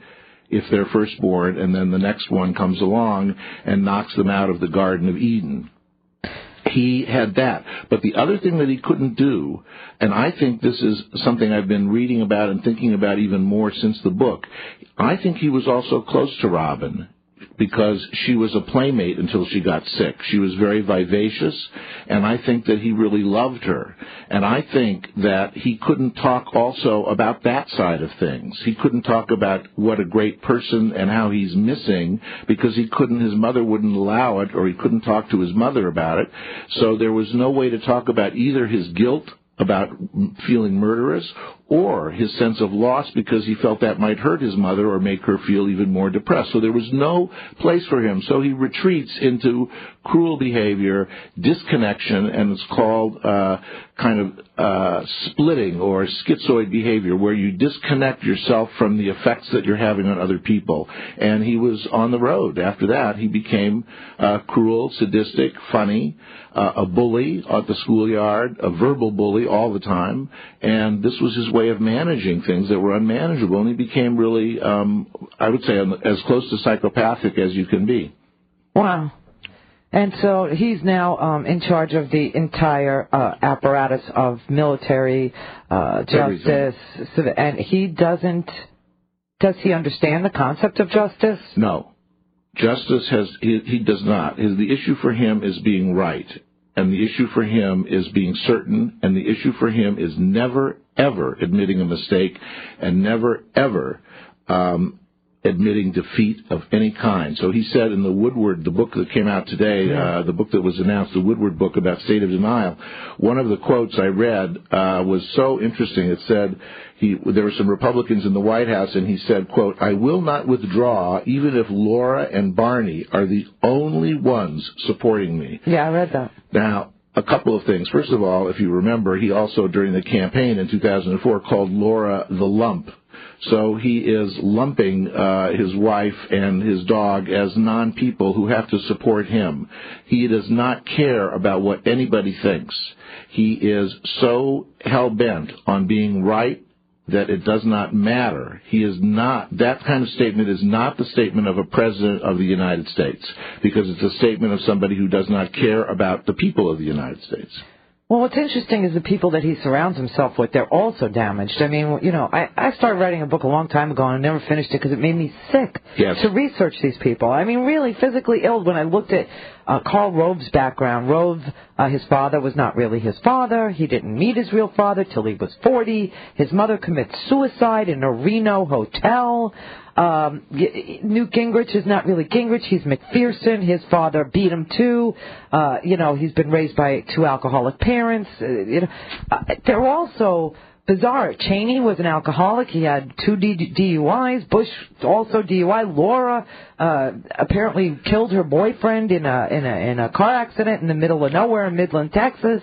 if they're firstborn and then the next one comes along and knocks them out of the Garden of Eden. He had that. But the other thing that he couldn't do, and I think this is something I've been reading about and thinking about even more since the book, I think he was also close to Robin because she was a playmate until she got sick. She was very vivacious, and I think that he really loved her. And I think that he couldn't talk also about that side of things. He couldn't talk about what a great person and how he's missing because he couldn't, his mother wouldn't allow it, or he couldn't talk to his mother about it. So there was no way to talk about either his guilt about feeling murderous or his sense of loss because he felt that might hurt his mother or make her feel even more depressed. So there was no place for him. So he retreats into cruel behavior, disconnection, and it's called uh, kind of uh, splitting or schizoid behavior, where you disconnect yourself from the effects that you're having on other people. And he was on the road. After that, he became uh, cruel, sadistic, funny, uh, a bully at the schoolyard, a verbal bully all the time, and this was his way of managing things that were unmanageable. And he became really, um, I would say, as close to psychopathic as you can be. Wow. And so he's now um, in charge of the entire uh, apparatus of military uh, justice, and he doesn't. Does he understand the concept of justice? No, justice has he, he does not. His, the issue for him is being right, and the issue for him is being certain, and the issue for him is never ever admitting a mistake, and never ever um, admitting defeat of any kind. So he said in the Woodward, the book that came out today, uh, the book that was announced, the Woodward book about state of denial, one of the quotes I read uh, was so interesting. It said he, there were some Republicans in the White House, and he said, "quote I will not withdraw even if Laura and Barney are the only ones supporting me." Yeah, I read that. Now a couple of things. First of all, if you remember, he also during the campaign in 2004 called Laura the lump so he is lumping uh, his wife and his dog as non people who have to support him. He does not care about what anybody thinks. He is so hell bent on being right that it does not matter. He is not, that kind of statement is not the statement of a president of the United States, because it's a statement of somebody who does not care about the people of the United States. Well, what's interesting is the people that he surrounds himself with, they're also damaged. I mean, you know, I, I started writing a book a long time ago and I never finished it because it made me sick yes. to research these people. I mean, really physically ill when I looked at uh, Karl Rove's background. Rove, uh, his father was not really his father. He didn't meet his real father till he was 40. His mother commits suicide in a Reno hotel. Um, Newt Gingrich is not really Gingrich. He's McPherson. His father beat him too. Uh, you know, he's been raised by two alcoholic parents. Uh, you know, uh, they're also bizarre. Cheney was an alcoholic. He had two D- DUIs. Bush also DUI. Laura uh, apparently killed her boyfriend in a in a in a car accident in the middle of nowhere in Midland, Texas.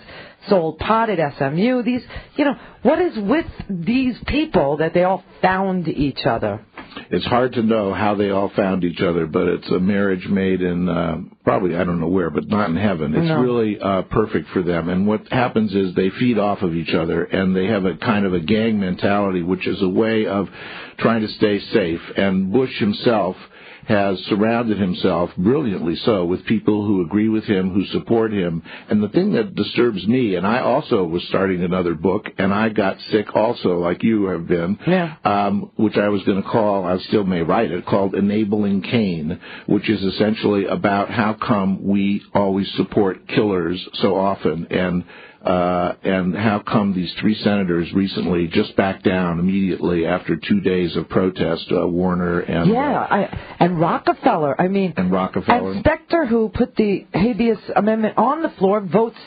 Sold pot at SMU. These, you know, what is with these people that they all found each other? It's hard to know how they all found each other, but it's a marriage made in uh, probably I don't know where, but not in heaven. It's no. really uh, perfect for them. And what happens is they feed off of each other, and they have a kind of a gang mentality, which is a way of trying to stay safe. And Bush himself has surrounded himself, brilliantly so, with people who agree with him, who support him. And the thing that disturbs me, and I also was starting another book, and I got sick also, like you have been, yeah. um, which I was going to call, I still may write it, called Enabling Cain, which is essentially about how come we always support killers so often. And uh, and how come these three senators recently just backed down immediately after two days of protest? Uh, Warner and yeah, uh, I, and Rockefeller. I mean, and Rockefeller and Specter, who put the habeas amendment on the floor, votes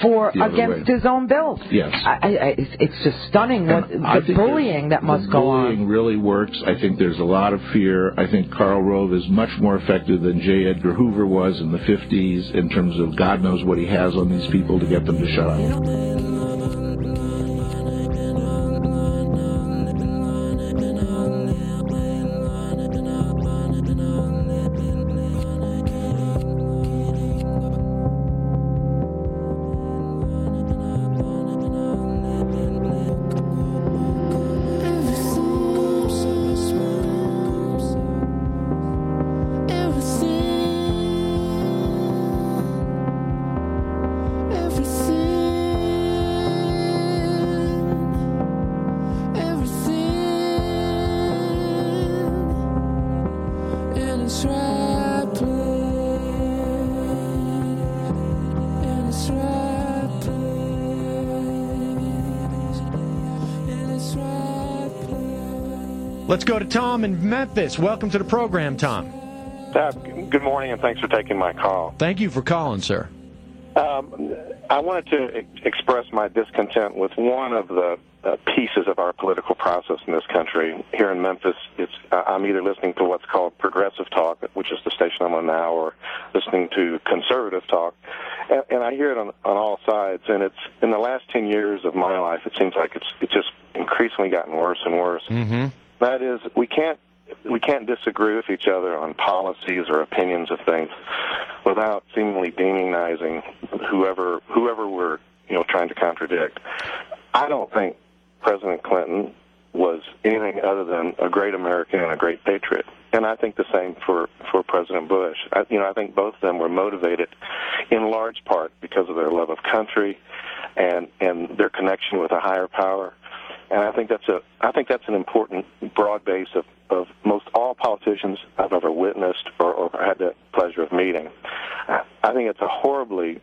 for against way. his own bill. Yes. I, I, it's, it's just stunning what I the bullying that must go on. bullying really works. I think there's a lot of fear. I think Karl Rove is much more effective than J. Edgar Hoover was in the 50s in terms of God knows what he has on these people to get them to shut up. Tom in Memphis. Welcome to the program, Tom. Uh, good morning, and thanks for taking my call. Thank you for calling, sir. Um, I wanted to e- express my discontent with one of the uh, pieces of our political process in this country. Here in Memphis, it's uh, I'm either listening to what's called progressive talk, which is the station I'm on now, or listening to conservative talk, and, and I hear it on, on all sides. And it's in the last ten years of my life, it seems like it's it's just increasingly gotten worse and worse. Mm-hmm. That is, we can't we can't disagree with each other on policies or opinions of things without seemingly demonizing whoever whoever we're you know trying to contradict. I don't think President Clinton was anything other than a great American and a great patriot. And I think the same for, for President Bush. I, you know, I think both of them were motivated in large part because of their love of country and, and their connection with a higher power. And I think that's a I think that's an important broad base of, of most all politicians I've ever witnessed or, or had the pleasure of meeting. I, I think it's a horribly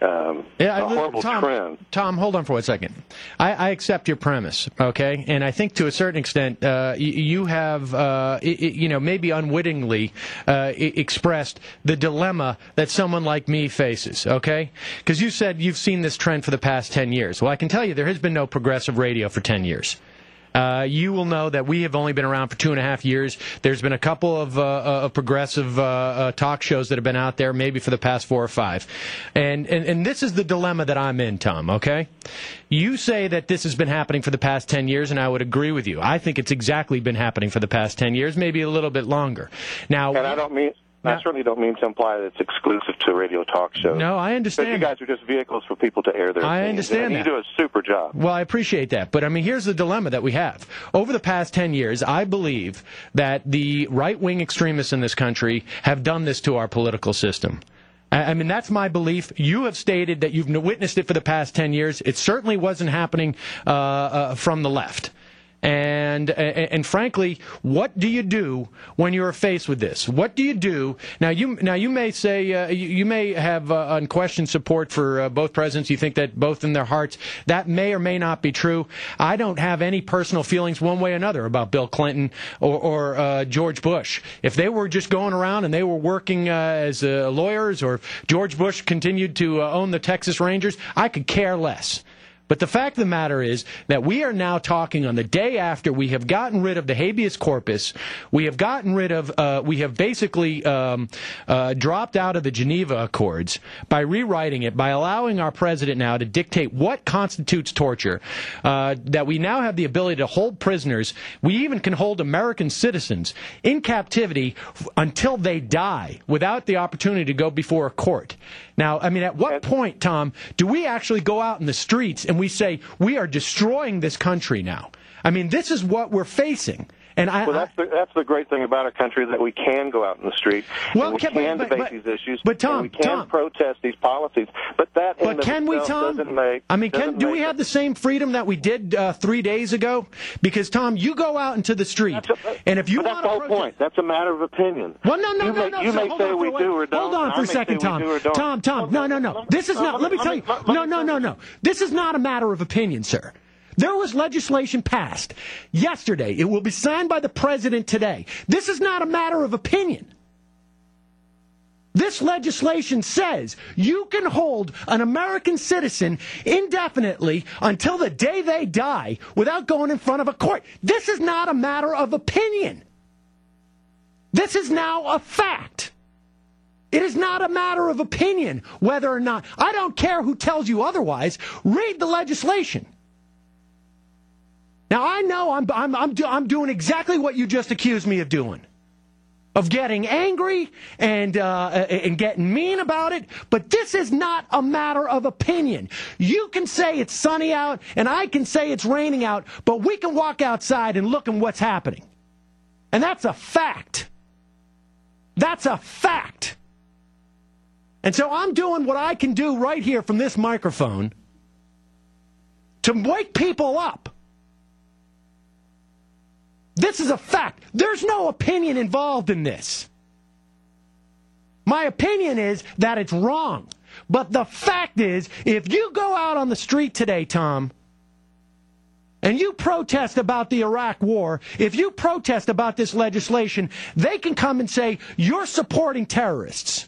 um, Yeah, a horrible Tom, trend. Tom, hold on for one second. I, I accept your premise, okay, and I think to a certain extent uh, y- you have, uh, i- i- you know, maybe unwittingly uh, expressed the dilemma that someone like me faces, okay? Because you said you've seen this trend for the past ten years. Well, I can tell you there has been no progressive radio for ten years. Uh, you will know that we have only been around for two and a half years. There's been a couple of, uh, uh, progressive uh, uh, talk shows that have been out there, maybe for the past four or five. And, and and this is the dilemma that I'm in, Tom. Okay, you say that this has been happening for the past ten years, and I would agree with you. I think it's exactly been happening for the past ten years, maybe a little bit longer. Now, And I don't mean I certainly don't mean to imply that it's exclusive to radio talk shows. No, I understand. But you guys are just vehicles for people to air their I opinions. understand. You do a super job. Well, I appreciate that. But I mean, here's the dilemma that we have. Over the past 10 years, I believe that the right wing extremists in this country have done this to our political system. I I mean, that's my belief. You have stated that you've witnessed it for the past 10 years. It certainly wasn't happening uh, uh, from the left. And, and and frankly, what do you do when you're faced with this? What do you do now? You now you may say uh, you, you may have uh, unquestioned support for uh, both presidents. You think that both in their hearts that may or may not be true. I don't have any personal feelings one way or another about Bill Clinton or, or uh, George Bush. If they were just going around and they were working uh, as uh, lawyers, or George Bush continued to own the Texas Rangers, I could care less. But the fact of the matter is that we are now talking on the day after we have gotten rid of the habeas corpus. We have gotten rid of, uh, we have basically um, uh, dropped out of the Geneva Accords by rewriting it, by allowing our president now to dictate what constitutes torture. Uh, that we now have the ability to hold prisoners. We even can hold American citizens in captivity until they die without the opportunity to go before a court. Now, I mean, at what point, Tom, do we actually go out in the streets and we say we are destroying this country now? I mean, this is what we're facing. And I, well, that's the, that's the great thing about our country that we can go out in the street Well, and we can- can, but- debate but- these issues. but Tom, we can Tom- protest these policies. But that, but can we, Tom? make. I mean, can, do we have the same freedom that we did uh, three days ago? Because Tom, you go out into the street, and if you want that's the whole point. That's a matter of opinion. Well, no, no, you no, may, no. You sir, may say we do or don't. Hold on for a second, Tom. do or don't. Tom, Tom, no, no, no. This is not. Let me tell you. No, no, no, no. This is not a matter of opinion, sir. There was legislation passed yesterday. It will be signed by the president today. This is not a matter of opinion. This legislation says you can hold an American citizen indefinitely until the day they die without going in front of a court. This is not a matter of opinion. This is now a fact. It is not a matter of opinion whether or not. I don't care who tells you otherwise. Read the legislation. Now I know I'm I'm I'm, do, I'm doing exactly what you just accused me of doing, of getting angry and uh, and getting mean about it. But this is not a matter of opinion. You can say it's sunny out, and I can say it's raining out, but we can walk outside and look at what's happening, and that's a fact. That's a fact. And so I'm doing what I can do right here from this microphone to wake people up. This is a fact. There's no opinion involved in this. My opinion is that it's wrong. But the fact is, if you go out on the street today, Tom, and you protest about the Iraq war, if you protest about this legislation, they can come and say, you're supporting terrorists.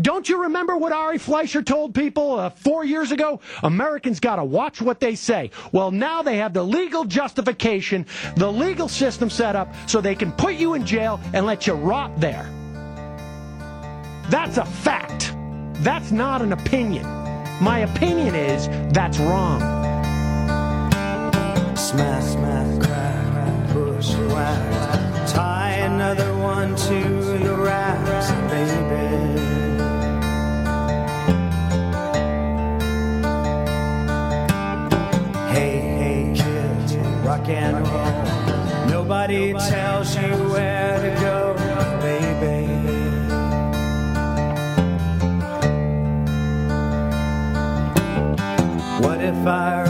Don't you remember what Ari Fleischer told people uh, four years ago? Americans got to watch what they say. Well, now they have the legal justification, the legal system set up so they can put you in jail and let you rot there. That's a fact. That's not an opinion. My opinion is that's wrong. Smack, crack, push, whack. Tie another one to rock and roll. Nobody tells you where to go, baby. What if I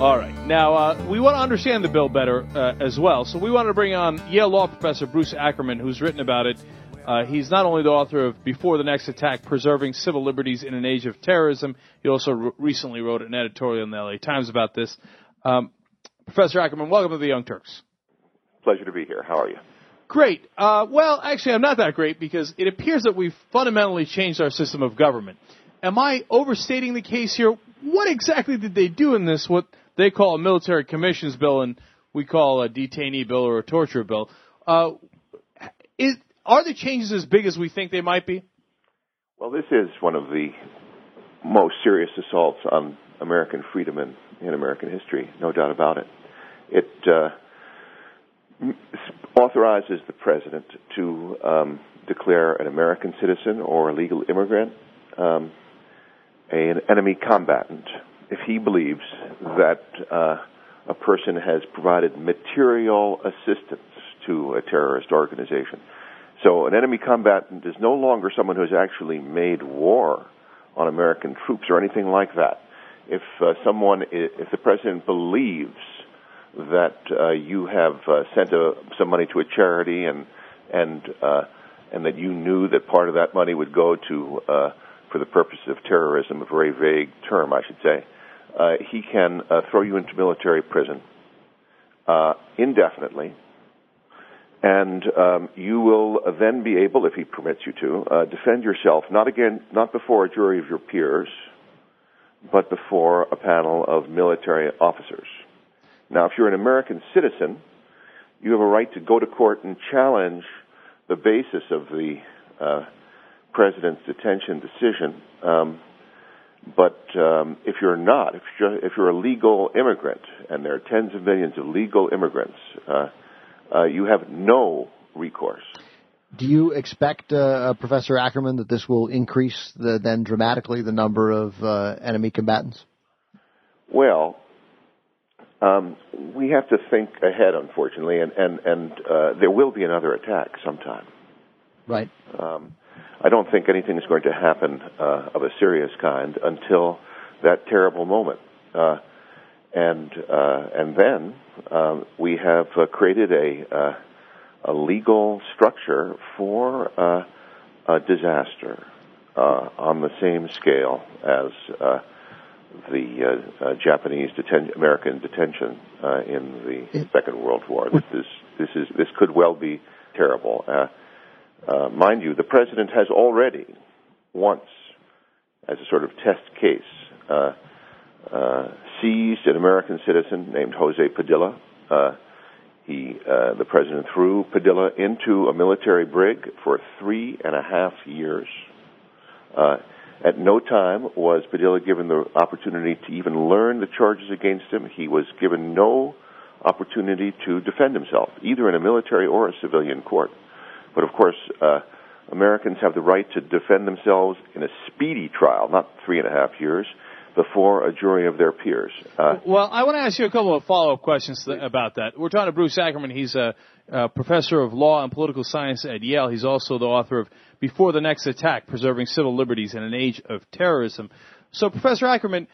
All right. Now, uh, we want to understand the bill better uh, as well. So we wanted to bring on Yale Law professor Bruce Ackerman, who's written about it. Uh, he's not only the author of Before the Next Attack, Preserving Civil Liberties in an Age of Terrorism, he also re- recently wrote an editorial in the LA Times about this. Um, professor Ackerman, welcome to the Young Turks. Pleasure to be here. How are you? Great. Uh, well, actually, I'm not that great because it appears that we've fundamentally changed our system of government. Am I overstating the case here? What exactly did they do in this, what they call a military commissions bill and we call a detainee bill or a torture bill? Uh, is, are the changes as big as we think they might be? Well, this is one of the most serious assaults on American freedom in, in American history, no doubt about it. It uh, authorizes the president to um, declare an American citizen or a legal immigrant um, an enemy combatant if he believes that uh, a person has provided material assistance to a terrorist organization. So an enemy combatant is no longer someone who has actually made war on American troops or anything like that. If uh, someone, if the president believes that uh, you have uh, sent a, some money to a charity and and uh, and that you knew that part of that money would go to uh, for the purpose of terrorism, a very vague term, I should say, uh, he can uh, throw you into military prison uh, indefinitely and um, you will then be able, if he permits you to, uh, defend yourself not again, not before a jury of your peers, but before a panel of military officers. Now, if you're an American citizen, you have a right to go to court and challenge the basis of the uh, president's detention decision. Um, but um, if you're not, if you're, if you're a legal immigrant, and there are tens of millions of legal immigrants, uh, uh, you have no recourse. Do you expect, uh, Professor Ackerman, that this will increase the, then dramatically the number of uh, enemy combatants? Well, um, we have to think ahead, unfortunately, and and and uh, there will be another attack sometime. Right. Um, I don't think anything is going to happen uh, of a serious kind until that terrible moment. Uh, and uh, and then um, we have uh, created a uh, a legal structure for uh, a disaster uh, on the same scale as uh, the uh, uh, Japanese deten- American detention uh, in the Second World War. This is this is this could well be terrible. Uh, uh, mind you, the president has already once, as a sort of test case, uh, uh, seized an American citizen named Jose Padilla. Uh, he, uh, the president threw Padilla into a military brig for three and a half years. Uh, at no time was Padilla given the opportunity to even learn the charges against him. He was given no opportunity to defend himself, either in a military or a civilian court. But of course, uh, Americans have the right to defend themselves in a speedy trial, not three and a half years, before a jury of their peers. Uh, Well, I want to ask you a couple of follow-up questions th- about that. We're talking to Bruce Ackerman. He's a, a professor of law and political science at Yale. He's also the author of Before the Next Attack: Preserving Civil Liberties in an Age of Terrorism. So, Professor Ackerman,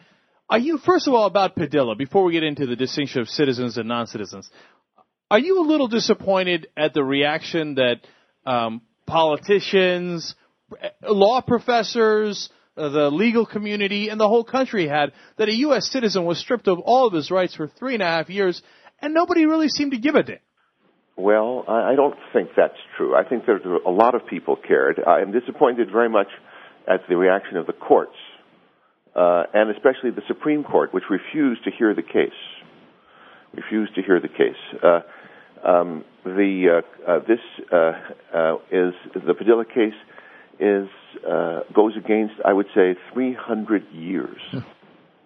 are you first of all about Padilla? Before we get into the distinction of citizens and non-citizens, are you a little disappointed at the reaction that um, politicians, law professors, uh, the legal community, and the whole country had that a U.S. citizen was stripped of all of his rights for three and a half years, and nobody really seemed to give a damn? Well, I don't think that's true. I think that a lot of people cared. I am disappointed very much at the reaction of the courts, uh, and especially the Supreme Court, which refused to hear the case. Refused to hear the case. Uh, um, the uh, uh, this uh, uh, is the Padilla case is uh, goes against I would say 300 years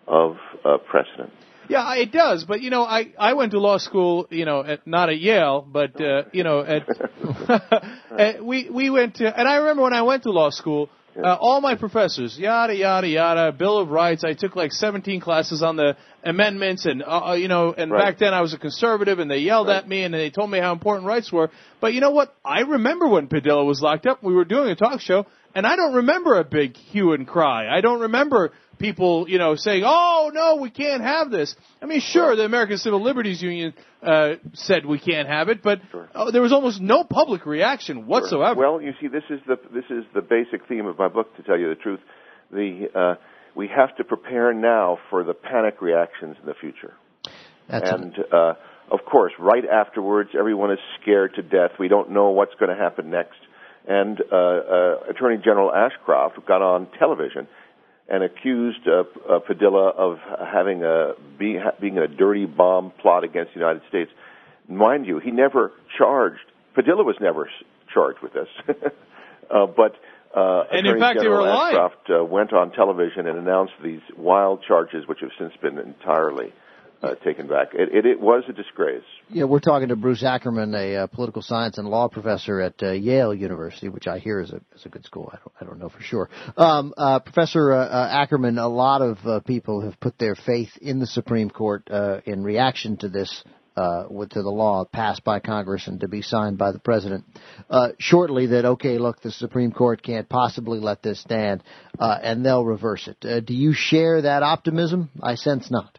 of uh, precedent. Yeah, it does. But you know, I I went to law school. You know, at, not at Yale, but uh, you know, at, at we we went to. And I remember when I went to law school, uh, all my professors, yada yada yada, Bill of Rights. I took like 17 classes on the amendments, and uh, uh, you know, and Right. back then I was a conservative, and they yelled at me and they told me how important rights were. But you know what? I remember when Padilla was locked up. We were doing a talk show, and I don't remember a big hue and cry. I don't remember people, you know, saying, "Oh no, we can't have this." I mean, sure, the American Civil Liberties Union uh, said we can't have it, but uh, there was almost no public reaction whatsoever. Well, you see, this is the this is the basic theme of my book. To tell you the truth, the uh, we have to prepare now for the panic reactions in the future. and uh, of course, right afterwards, everyone is scared to death. We don't know what's going to happen next. And uh, uh, Attorney General Ashcroft got on television and accused uh, uh, Padilla of having a be, ha, being a dirty bomb plot against the United States. Mind you, he never charged. Padilla was never charged with this, uh, but. Uh, And in Attorney fact, they General lying. Ashcroft uh, went on television and announced these wild charges, which have since been entirely uh, taken back. It, it, it was a disgrace. Yeah, we're talking to Bruce Ackerman, a uh, political science and law professor at uh, Yale University, which I hear is a is a good school. I don't I don't know for sure. Um, uh, professor uh, uh, Ackerman, a lot of people have put their faith in the Supreme Court uh, in reaction to this. Uh, with to the law passed by Congress and to be signed by the president uh, shortly. That okay, look, the Supreme Court can't possibly let this stand, uh, and they'll reverse it. Do you share that optimism? I sense not.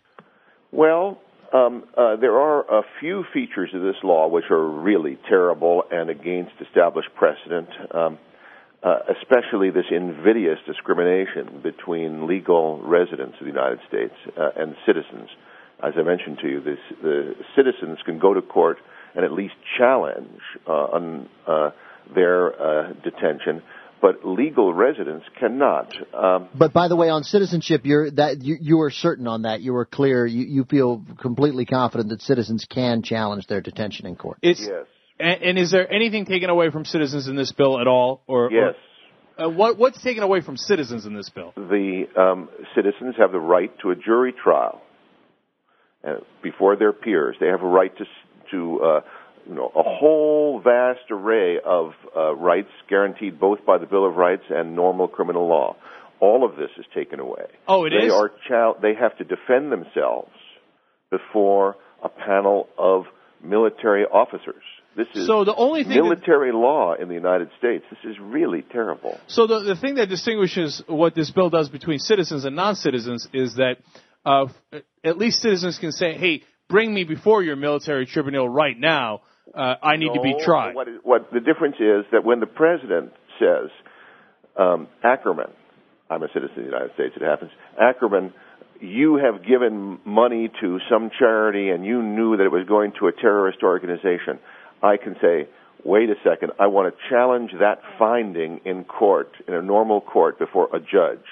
Well, um, uh, there are a few features of this law which are really terrible and against established precedent, um, uh, especially this invidious discrimination between legal residents of the United States uh, and citizens. As I mentioned to you, this, the citizens can go to court and at least challenge uh, on uh, their uh, detention, but legal residents cannot. Um, But by the way, on citizenship, you're that you, you are certain on that. You are clear. You, you feel completely confident that citizens can challenge their detention in court. It's, and, and is there anything taken away from citizens in this bill at all, or Yes. Or, uh, what what's taken away from citizens in this bill? the um, citizens have the right to a jury trial uh, before their peers. They have a right to to uh, you know a whole vast array of uh, rights guaranteed both by the Bill of Rights and normal criminal law. All of this is taken away. Oh, it they is? are chal- they have to defend themselves before a panel of military officers. This is So the only thing that- military law in the United States. This is really terrible. So the the thing that distinguishes what this bill does between citizens and non-citizens is that uh, at least citizens can say, "Hey, bring me before your military tribunal right now. Uh, I need to be tried." What, is, what the difference is that when the president says, um, Ackerman, I'm a citizen of the United States, it happens, Ackerman, you have given money to some charity and you knew that it was going to a terrorist organization, I can say, wait a second, I want to challenge that finding in court, in a normal court before a judge.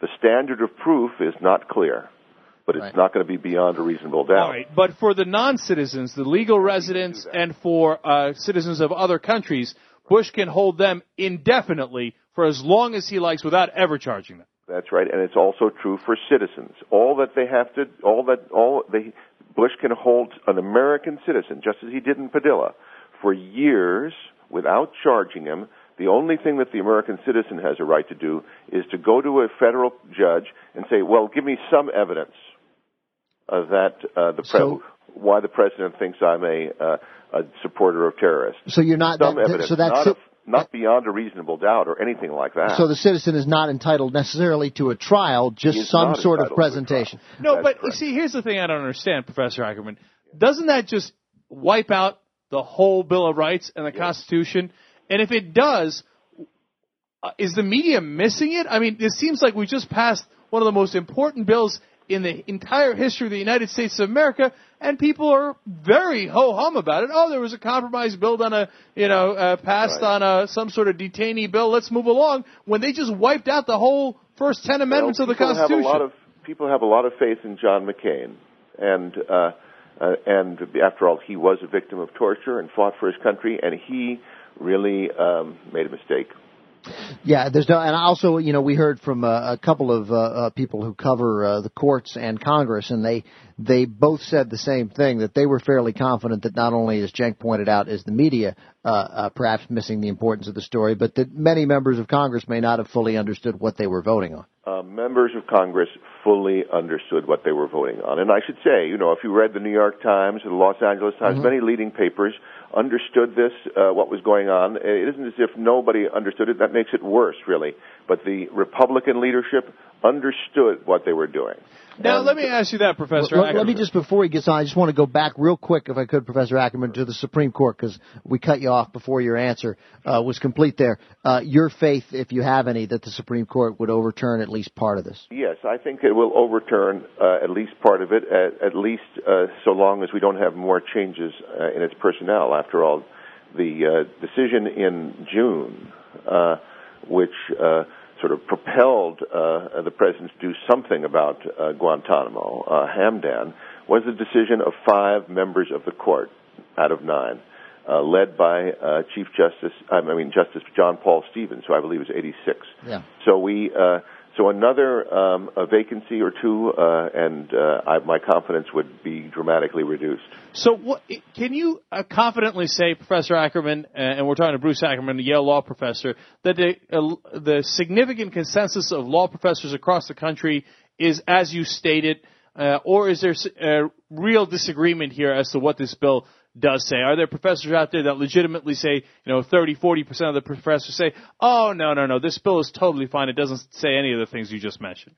The standard of proof is not clear, but it's not going to be beyond a reasonable doubt. All right, but for the non-citizens, the legal residents, and for uh, citizens of other countries, Bush can hold them indefinitely for as long as he likes without ever charging them. That's right, and it's also true for citizens. All that they have to, all that, all they, Bush can hold an American citizen, just as he did in Padilla, for years without charging him. The only thing that the American citizen has a right to do is to go to a federal judge and say, "Well, give me some evidence of that uh, the pre- So- why the president thinks I'm a, uh, a supporter of terrorists." So you're not some that, evidence, so that's not, a- not beyond a reasonable doubt or anything like that. so the citizen is not entitled necessarily to a trial, just some sort of entitled to a presentation. No, but you see, here's the thing I don't understand, Professor Ackerman. Doesn't that just wipe out the whole Bill of Rights and the Constitution? And if it does, uh, is the media missing it? I mean, it seems like we just passed one of the most important bills in the entire history of the United States of America, and people are very ho hum about it. Oh, there was a compromise bill on a, you know, uh, passed on a some sort of detainee bill. Let's move along. When they just wiped out the whole first ten amendments well, of the people Constitution. Have a lot of, people have a lot of faith in John McCain, and uh, uh, and after all, he was a victim of torture and fought for his country, and he really um, made a mistake. Yeah, there's no, and also, you know, we heard from uh, a couple of uh, uh, people who cover uh, the courts and Congress, and they they both said the same thing that they were fairly confident that not only, as Cenk pointed out, is the media uh, uh, perhaps missing the importance of the story, but that many members of Congress may not have fully understood what they were voting on. Uh, members of Congress fully understood what they were voting on. And I should say, you know, if you read the New York Times or the Los Angeles Times, Mhm. many leading papers understood this, uh, what was going on. It isn't as if nobody understood it. That makes it worse, really. But the Republican leadership understood what they were doing. Now, let me ask you that, Professor. Let, let me just before he gets on, I just want to go back real quick, if I could, Professor Ackerman, to the Supreme Court because we cut you off before your answer uh, was complete. There, uh, your faith, if you have any, that the Supreme Court would overturn at least part of this. Yes, I think it will overturn uh, at least part of it, at, at least uh, so long as we don't have more changes uh, in its personnel. After all, the uh, decision in June, uh, which uh, sort of propelled uh, the president to do something about uh, Guantanamo, uh, Hamdan, was the decision of five members of the court out of nine. Uh, led by uh, Chief Justice, I mean Justice John Paul Stevens, who I believe is 86. Yeah. So we, uh, so another um, a vacancy or two, uh, and uh, I, my confidence would be dramatically reduced. So, what, can you uh, confidently say, Professor Ackerman, uh, and we're talking to Bruce Ackerman, the Yale law professor, that the, uh, the significant consensus of law professors across the country is as you stated, uh, or is there real disagreement here as to what this bill does say? Are there professors out there that legitimately say, you know, 30, 40% of the professors say, oh, no, no, no, this bill is totally fine. It doesn't say any of the things you just mentioned.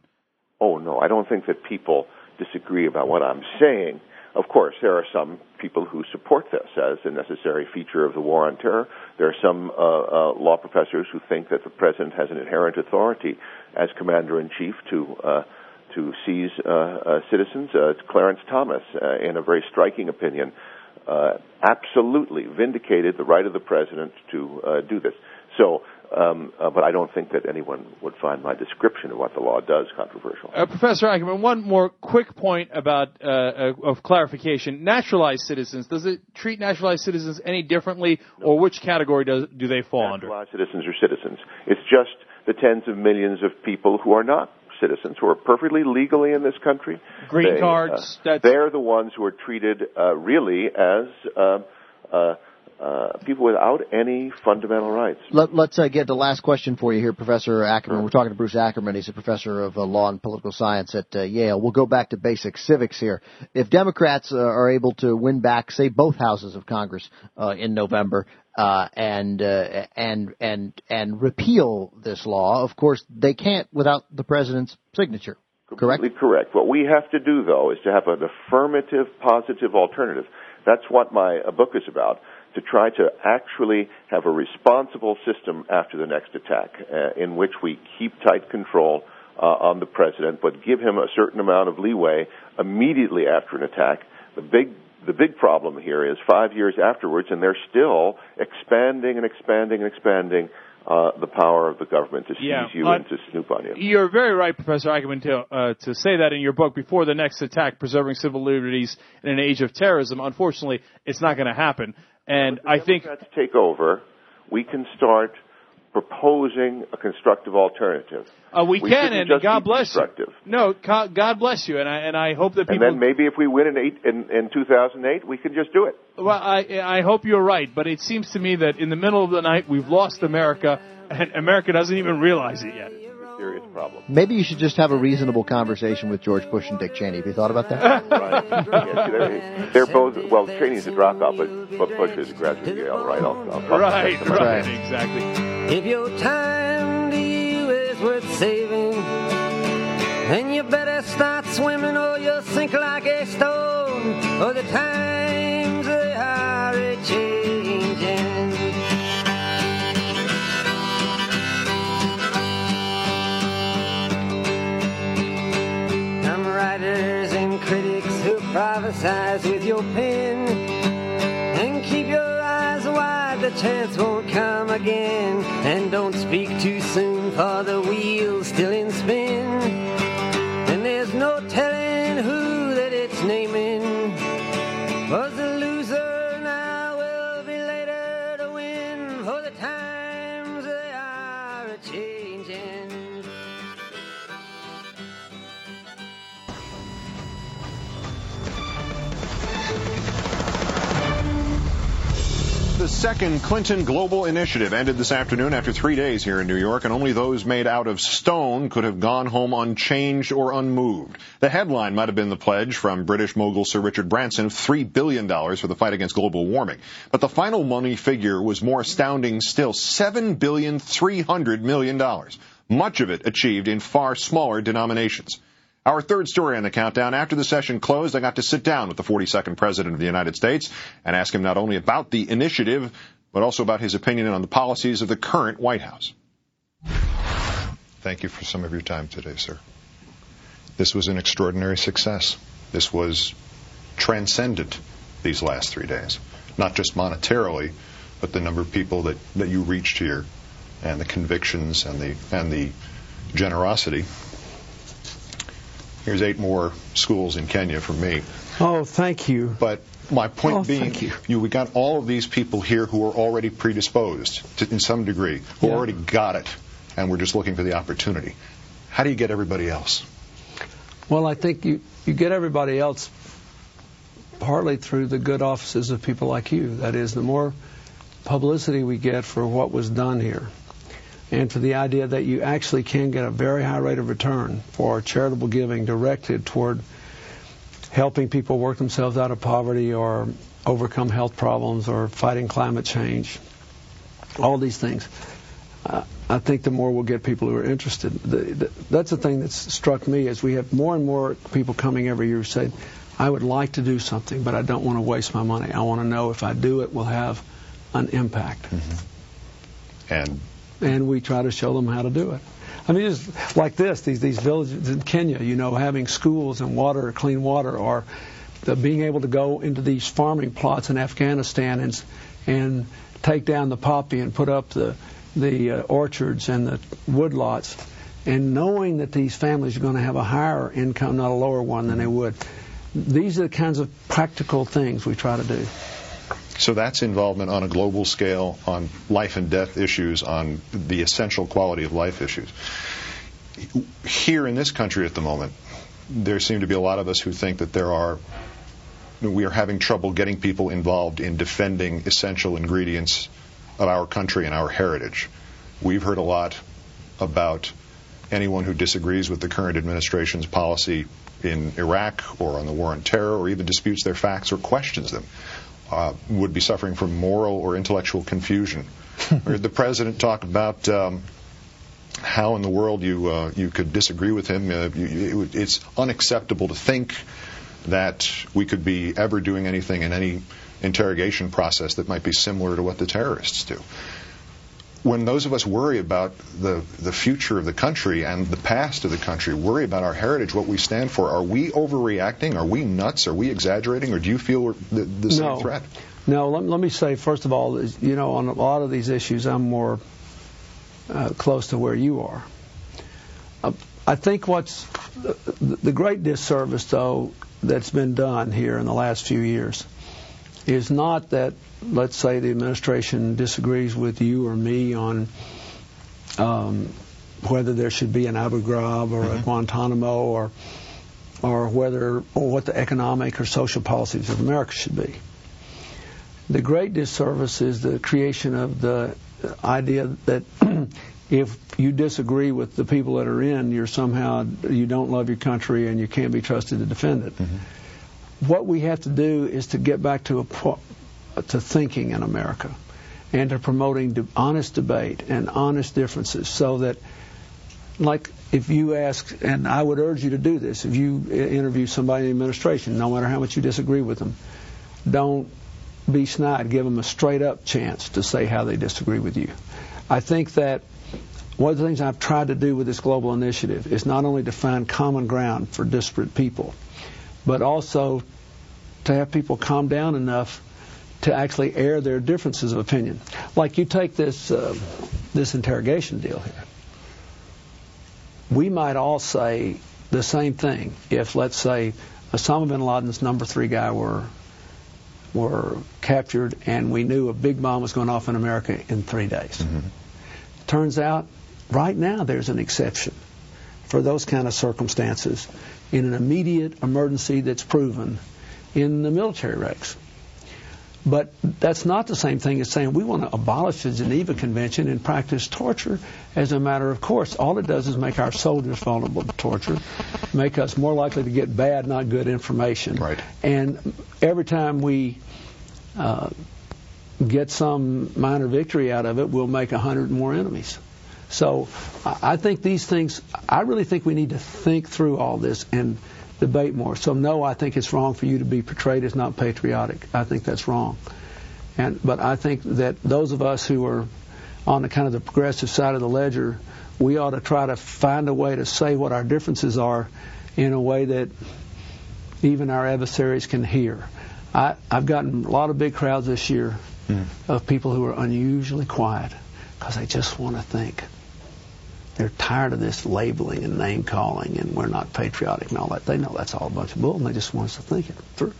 Oh no, I don't think that people disagree about what I'm saying. Of course, there are some people who support this as a necessary feature of the war on terror. There are some uh, uh, law professors who think that the president has an inherent authority as commander in chief to uh, to seize uh, uh, citizens. Uh, Clarence Thomas, in a very striking opinion, absolutely vindicated the right of the president to uh, do this. So, um, uh, but I don't think that anyone would find my description of what the law does controversial. Uh, Professor Ackerman, one more quick point about uh, uh, of clarification: naturalized citizens. Does it treat naturalized citizens any differently, or which category does do they fall under? Naturalized citizens are citizens. It's just the tens of millions of people who are not citizens, who are perfectly legally in this country. Green They, cards, Uh, they're the ones who are treated uh, really as uh, uh, people without any fundamental rights. Let, let's uh, get the last question for you here, Professor Ackerman. We're talking to Bruce Ackerman. He's a professor of uh, law and political science at uh, Yale. We'll go back to basic civics here. If Democrats uh, are able to win back, say, both houses of Congress uh, in November, uh, and uh, and and and repeal this law, of course they can't without the president's signature. Completely correct. What we have to do, though, is to have an affirmative, positive alternative. That's what my book is about. To try to actually have a responsible system after the next attack, uh, in which we keep tight control uh, on the president, but give him a certain amount of leeway immediately after an attack. The big the big problem here is five years afterwards, and they're still expanding and expanding and expanding uh, the power of the government to seize Yeah, you uh, and to snoop on you. You're very right, Professor Ackerman, to, uh, to say that in your book, Before the Next Attack, Preserving Civil Liberties in an Age of Terrorism. Unfortunately, it's not going to happen. And I think Democrats take over, we can start proposing a constructive alternative. uh, we, We can, and God bless you. No, God bless you, and I and I hope that And then maybe if we win in, eight, in, in 2008, we can just do it. Well, I I hope you're right, but it seems to me that in the middle of the night we've lost America, and America doesn't even realize it yet. Serious problem. Maybe you should just have a reasonable conversation with George Bush and Dick Cheney. Have you thought about that? right. Yeah, see, they're, they're both, well, Cheney's a dropout, but, but Bush is a graduate of Yale, right? I'll, I'll talk Right, about right, that. exactly. If your time to you is worth saving, then you better start swimming or you'll sink like a stone. Or the times prophesize with your pen and keep your eyes wide, the chance won't come again. And don't speak too soon, for the wheel's still in spin. And there's no telling who that it's naming. The second Clinton Global Initiative ended this afternoon after three days here in New York, and only those made out of stone could have gone home unchanged or unmoved. The headline might have been the pledge from British mogul Sir Richard Branson of $3 billion for the fight against global warming. But the final money figure was more astounding still $7,300 million, much of it achieved in far smaller denominations. Our third story on the countdown. After the session closed, I got to sit down with the 42nd President of the United States and ask him not only about the initiative, but also about his opinion on the policies of the current White House. Thank you for some of your time today, sir. This was an extraordinary success. This was transcendent these last three days. Not just monetarily, but the number of people that, that you reached here and the convictions and the and the generosity. Here's eight more schools in Kenya from me. Oh, thank you. But my point Oh, being, thank you. we got all of these people here who are already predisposed to, in some degree, who Yeah. already got it, and we're just looking for the opportunity. How do you get everybody else? Well, I think you, you get everybody else partly through the good offices of people like you. That is, the more publicity we get for what was done here, and for the idea that you actually can get a very high rate of return for charitable giving directed toward helping people work themselves out of poverty or overcome health problems or fighting climate change, all these things. Uh, I think the more we'll get people who are interested. The, the, that's the thing that's struck me is we have more and more people coming every year who say, I would like to do something, but I don't want to waste my money. I want to know if I do it will have an impact. And And we try to show them how to do it. I mean, just like this, these these villages in Kenya, you know, having schools and water, clean water, or the being able to go into these farming plots in Afghanistan and and take down the poppy and put up the the uh, orchards and the woodlots, and knowing that these families are going to have a higher income, not a lower one, than they would. These are the kinds of practical things we try to do. So that's involvement on a global scale on life and death issues, on the essential quality of life issues. Here in this country at the moment, there seem to be a lot of us who think that there are we are having trouble getting people involved in defending essential ingredients of our country and our heritage. We've heard a lot about anyone who disagrees with the current administration's policy in Iraq or on the war on terror or even disputes their facts or questions them uh, would be suffering from moral or intellectual confusion. I heard the president talk about um, how in the world you uh, you could disagree with him. Uh, you, you, it's unacceptable to think that we could be ever doing anything in any interrogation process that might be similar to what the terrorists do. When those of us worry about the, the future of the country and the past of the country, worry about our heritage, what we stand for, are we overreacting? Are we nuts? Are we exaggerating? Or do you feel the, the same No. threat? No, let, let me say, first of all, you know, on a lot of these issues, I'm more uh, close to where you are. Uh, I think what's the, the great disservice, though, that's been done here in the last few years is not that, let's say, the administration disagrees with you or me on um, whether there should be an Abu Ghraib or a Guantanamo or or whether or what the economic or social policies of America should be. The great disservice is the creation of the idea that if you disagree with the people that are in, you're somehow you don't love your country and you can't be trusted to defend it. What we have to do is to get back to a to thinking in America and to promoting honest debate and honest differences, so that like if you ask, and I would urge you to do this, if you uh, interview somebody in the administration, no matter how much you disagree with them, don't be snide. Give them a straight up chance to say how they disagree with you. I think that one of the things I've tried to do with this global initiative is not only to find common ground for disparate people, but also to have people calm down enough to actually air their differences of opinion. Like you take this uh, this interrogation deal here. We might all say the same thing if, let's say, Osama bin Laden's number three guy were were captured and we knew a big bomb was going off in America in three days. Turns out, right now, there's an exception for those kind of circumstances in an immediate emergency that's proven in the military ranks. But that's not the same thing as saying we want to abolish the Geneva Convention and practice torture as a matter of course. All it does is make our soldiers vulnerable to torture, make us more likely to get bad, not good information. Right. And every time we uh, get some minor victory out of it, we'll make a hundred more enemies. So I think these things, I really think we need to think through all this and debate more. So no, I think it's wrong for you to be portrayed as not patriotic. I think that's wrong. And but I think that those of us who are on the kind of the progressive side of the ledger, we ought to try to find a way to say what our differences are in a way that even our adversaries can hear. I, I've gotten a lot of big crowds this year hmm. of people who are unusually quiet because they just want to think. They're tired of this labeling and name calling and we're not patriotic and all that. They know that's all a bunch of bull and they just want us to think it through.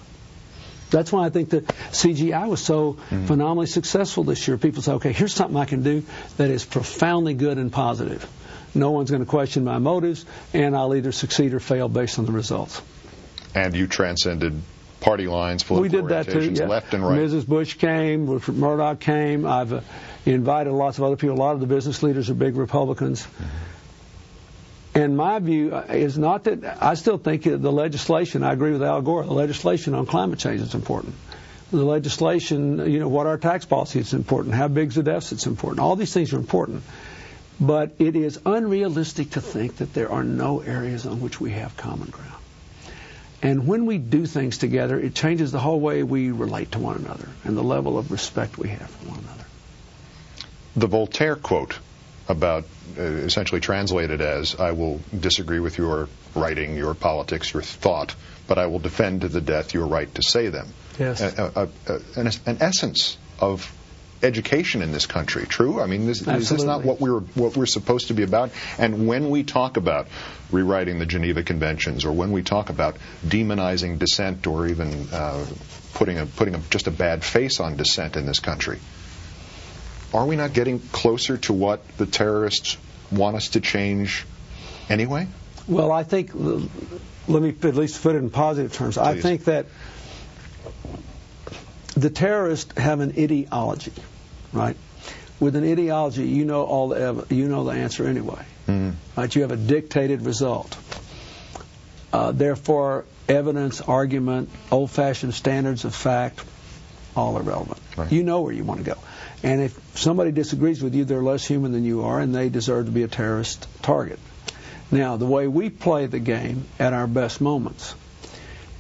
That's why I think that CGI was so mm-hmm. phenomenally successful this year. People say, okay, here's something I can do that is profoundly good and positive. No one's going to question my motives, and I'll either succeed or fail based on the results. And you transcended party lines, we political did that too. Yeah. left and right. Mrs. Bush came, Murdoch came. I've uh, invited lots of other people. A lot of the business leaders are big Republicans. And my view uh, is not that I still think the legislation. I agree with Al Gore. The legislation on climate change is important. The legislation, you know, what our tax policy is important. How big's the deficit is important. All these things are important. But it is unrealistic to think that there are no areas on which we have common ground. And when we do things together, it changes the whole way we relate to one another and the level of respect we have for one another. the Voltaire quote about uh, essentially translated as I will disagree with your writing, your politics, your thought, but I will defend to the death your right to say them. Yes. A, a, a, an, an essence of education in this country. True? I mean, this, is this not what we're what we're supposed to be about? And when we talk about rewriting the Geneva Conventions, or when we talk about demonizing dissent, or even uh, putting a putting a, just a bad face on dissent in this country, are we not getting closer to what the terrorists want us to change anyway? Well, I think, let me at least put it in positive terms. I think that the terrorists have an ideology, right? With an ideology, you know all the ev- you know the answer anyway, right? You have a dictated result. Uh, therefore, evidence, argument, old-fashioned standards of fact all irrelevant. You know where you want to go. And if somebody disagrees with you, they're less human than you are, and they deserve to be a terrorist target. Now, the way we play the game at our best moments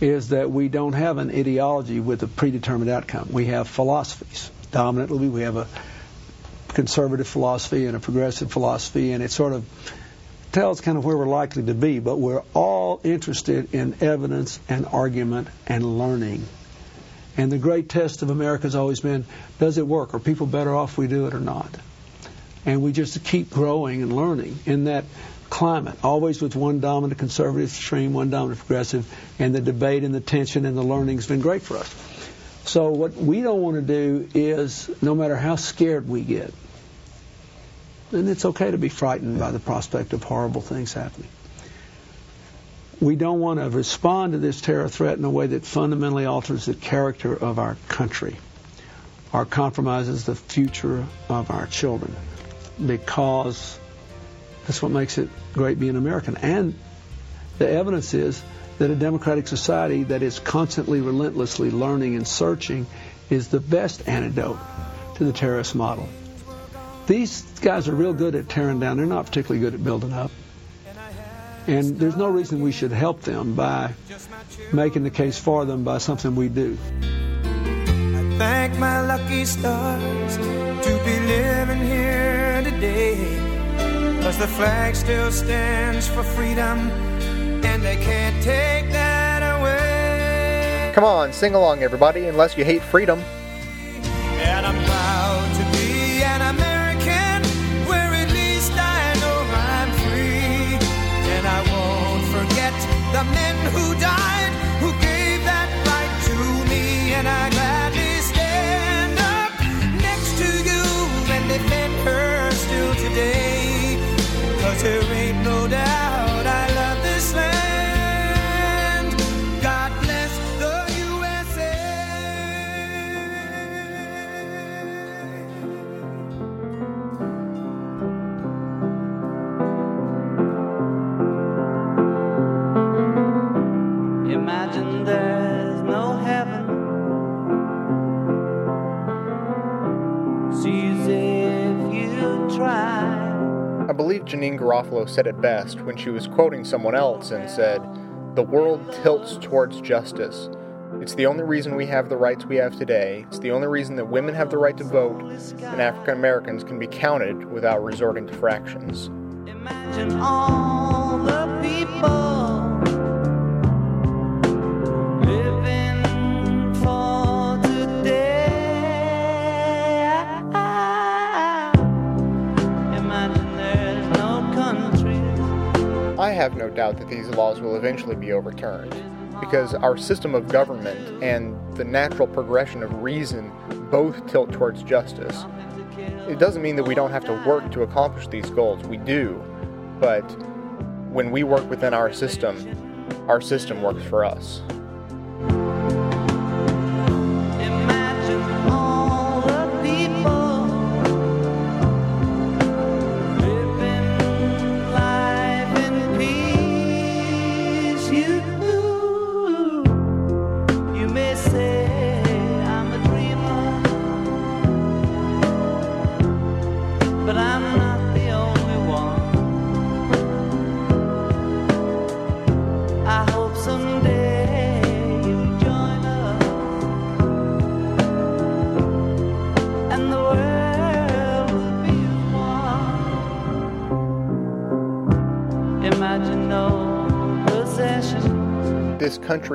is that we don't have an ideology with a predetermined outcome. We have philosophies. Dominantly, we have a conservative philosophy and a progressive philosophy, and it sort of tells kind of where we're likely to be, but we're all interested in evidence and argument and learning. And the great test of America has always been does it work? Are people better off we do it or not? And we just keep growing and learning in that climate, always with one dominant conservative stream, one dominant progressive, and the debate and the tension and the learning has been great for us. So what we don't want to do is, no matter how scared we get, and it's okay to be frightened by the prospect of horrible things happening. We don't want to respond to this terror threat in a way that fundamentally alters the character of our country or compromises the future of our children because that's what makes it great being American. And the evidence is that a democratic society that is constantly, relentlessly learning and searching is the best antidote to the terrorist model. These guys are real good at tearing down. They're not particularly good at building up. And there's no reason we should help them by making the case for them by something we do. I thank my lucky stars to be living here. Cause the flag still stands for freedom, and they can't take that away. Come on, sing along, everybody, unless you hate freedom. And I'm proud to be an American, where at least I know I'm free. And I won't forget the men who died, Janeane Garofalo said it best when she was quoting someone else and said, The world tilts towards justice. It's the only reason we have the rights we have today. It's the only reason that women have the right to vote and African Americans can be counted without resorting to fractions. Have no doubt that these laws will eventually be overturned, because our system of government and the natural progression of reason both tilt towards justice. It doesn't mean that we don't have to work to accomplish these goals. We do. But when we work within our system, our system works for us.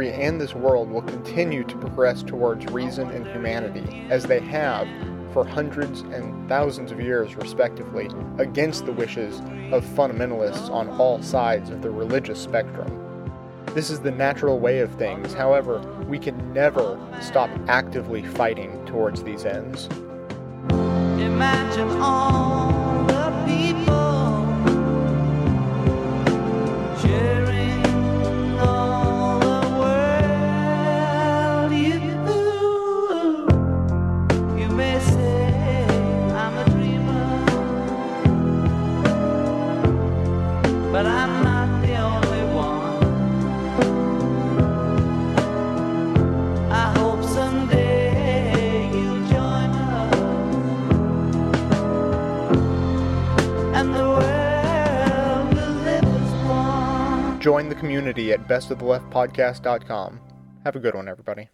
Country and this world will continue to progress towards reason and humanity, as they have for hundreds and thousands of years, respectively, against the wishes of fundamentalists on all sides of the religious spectrum. This is the natural way of things, however, we can never stop actively fighting towards these ends. Imagine all Join the community at bestoftheleftpodcast.com. Have a good one, everybody.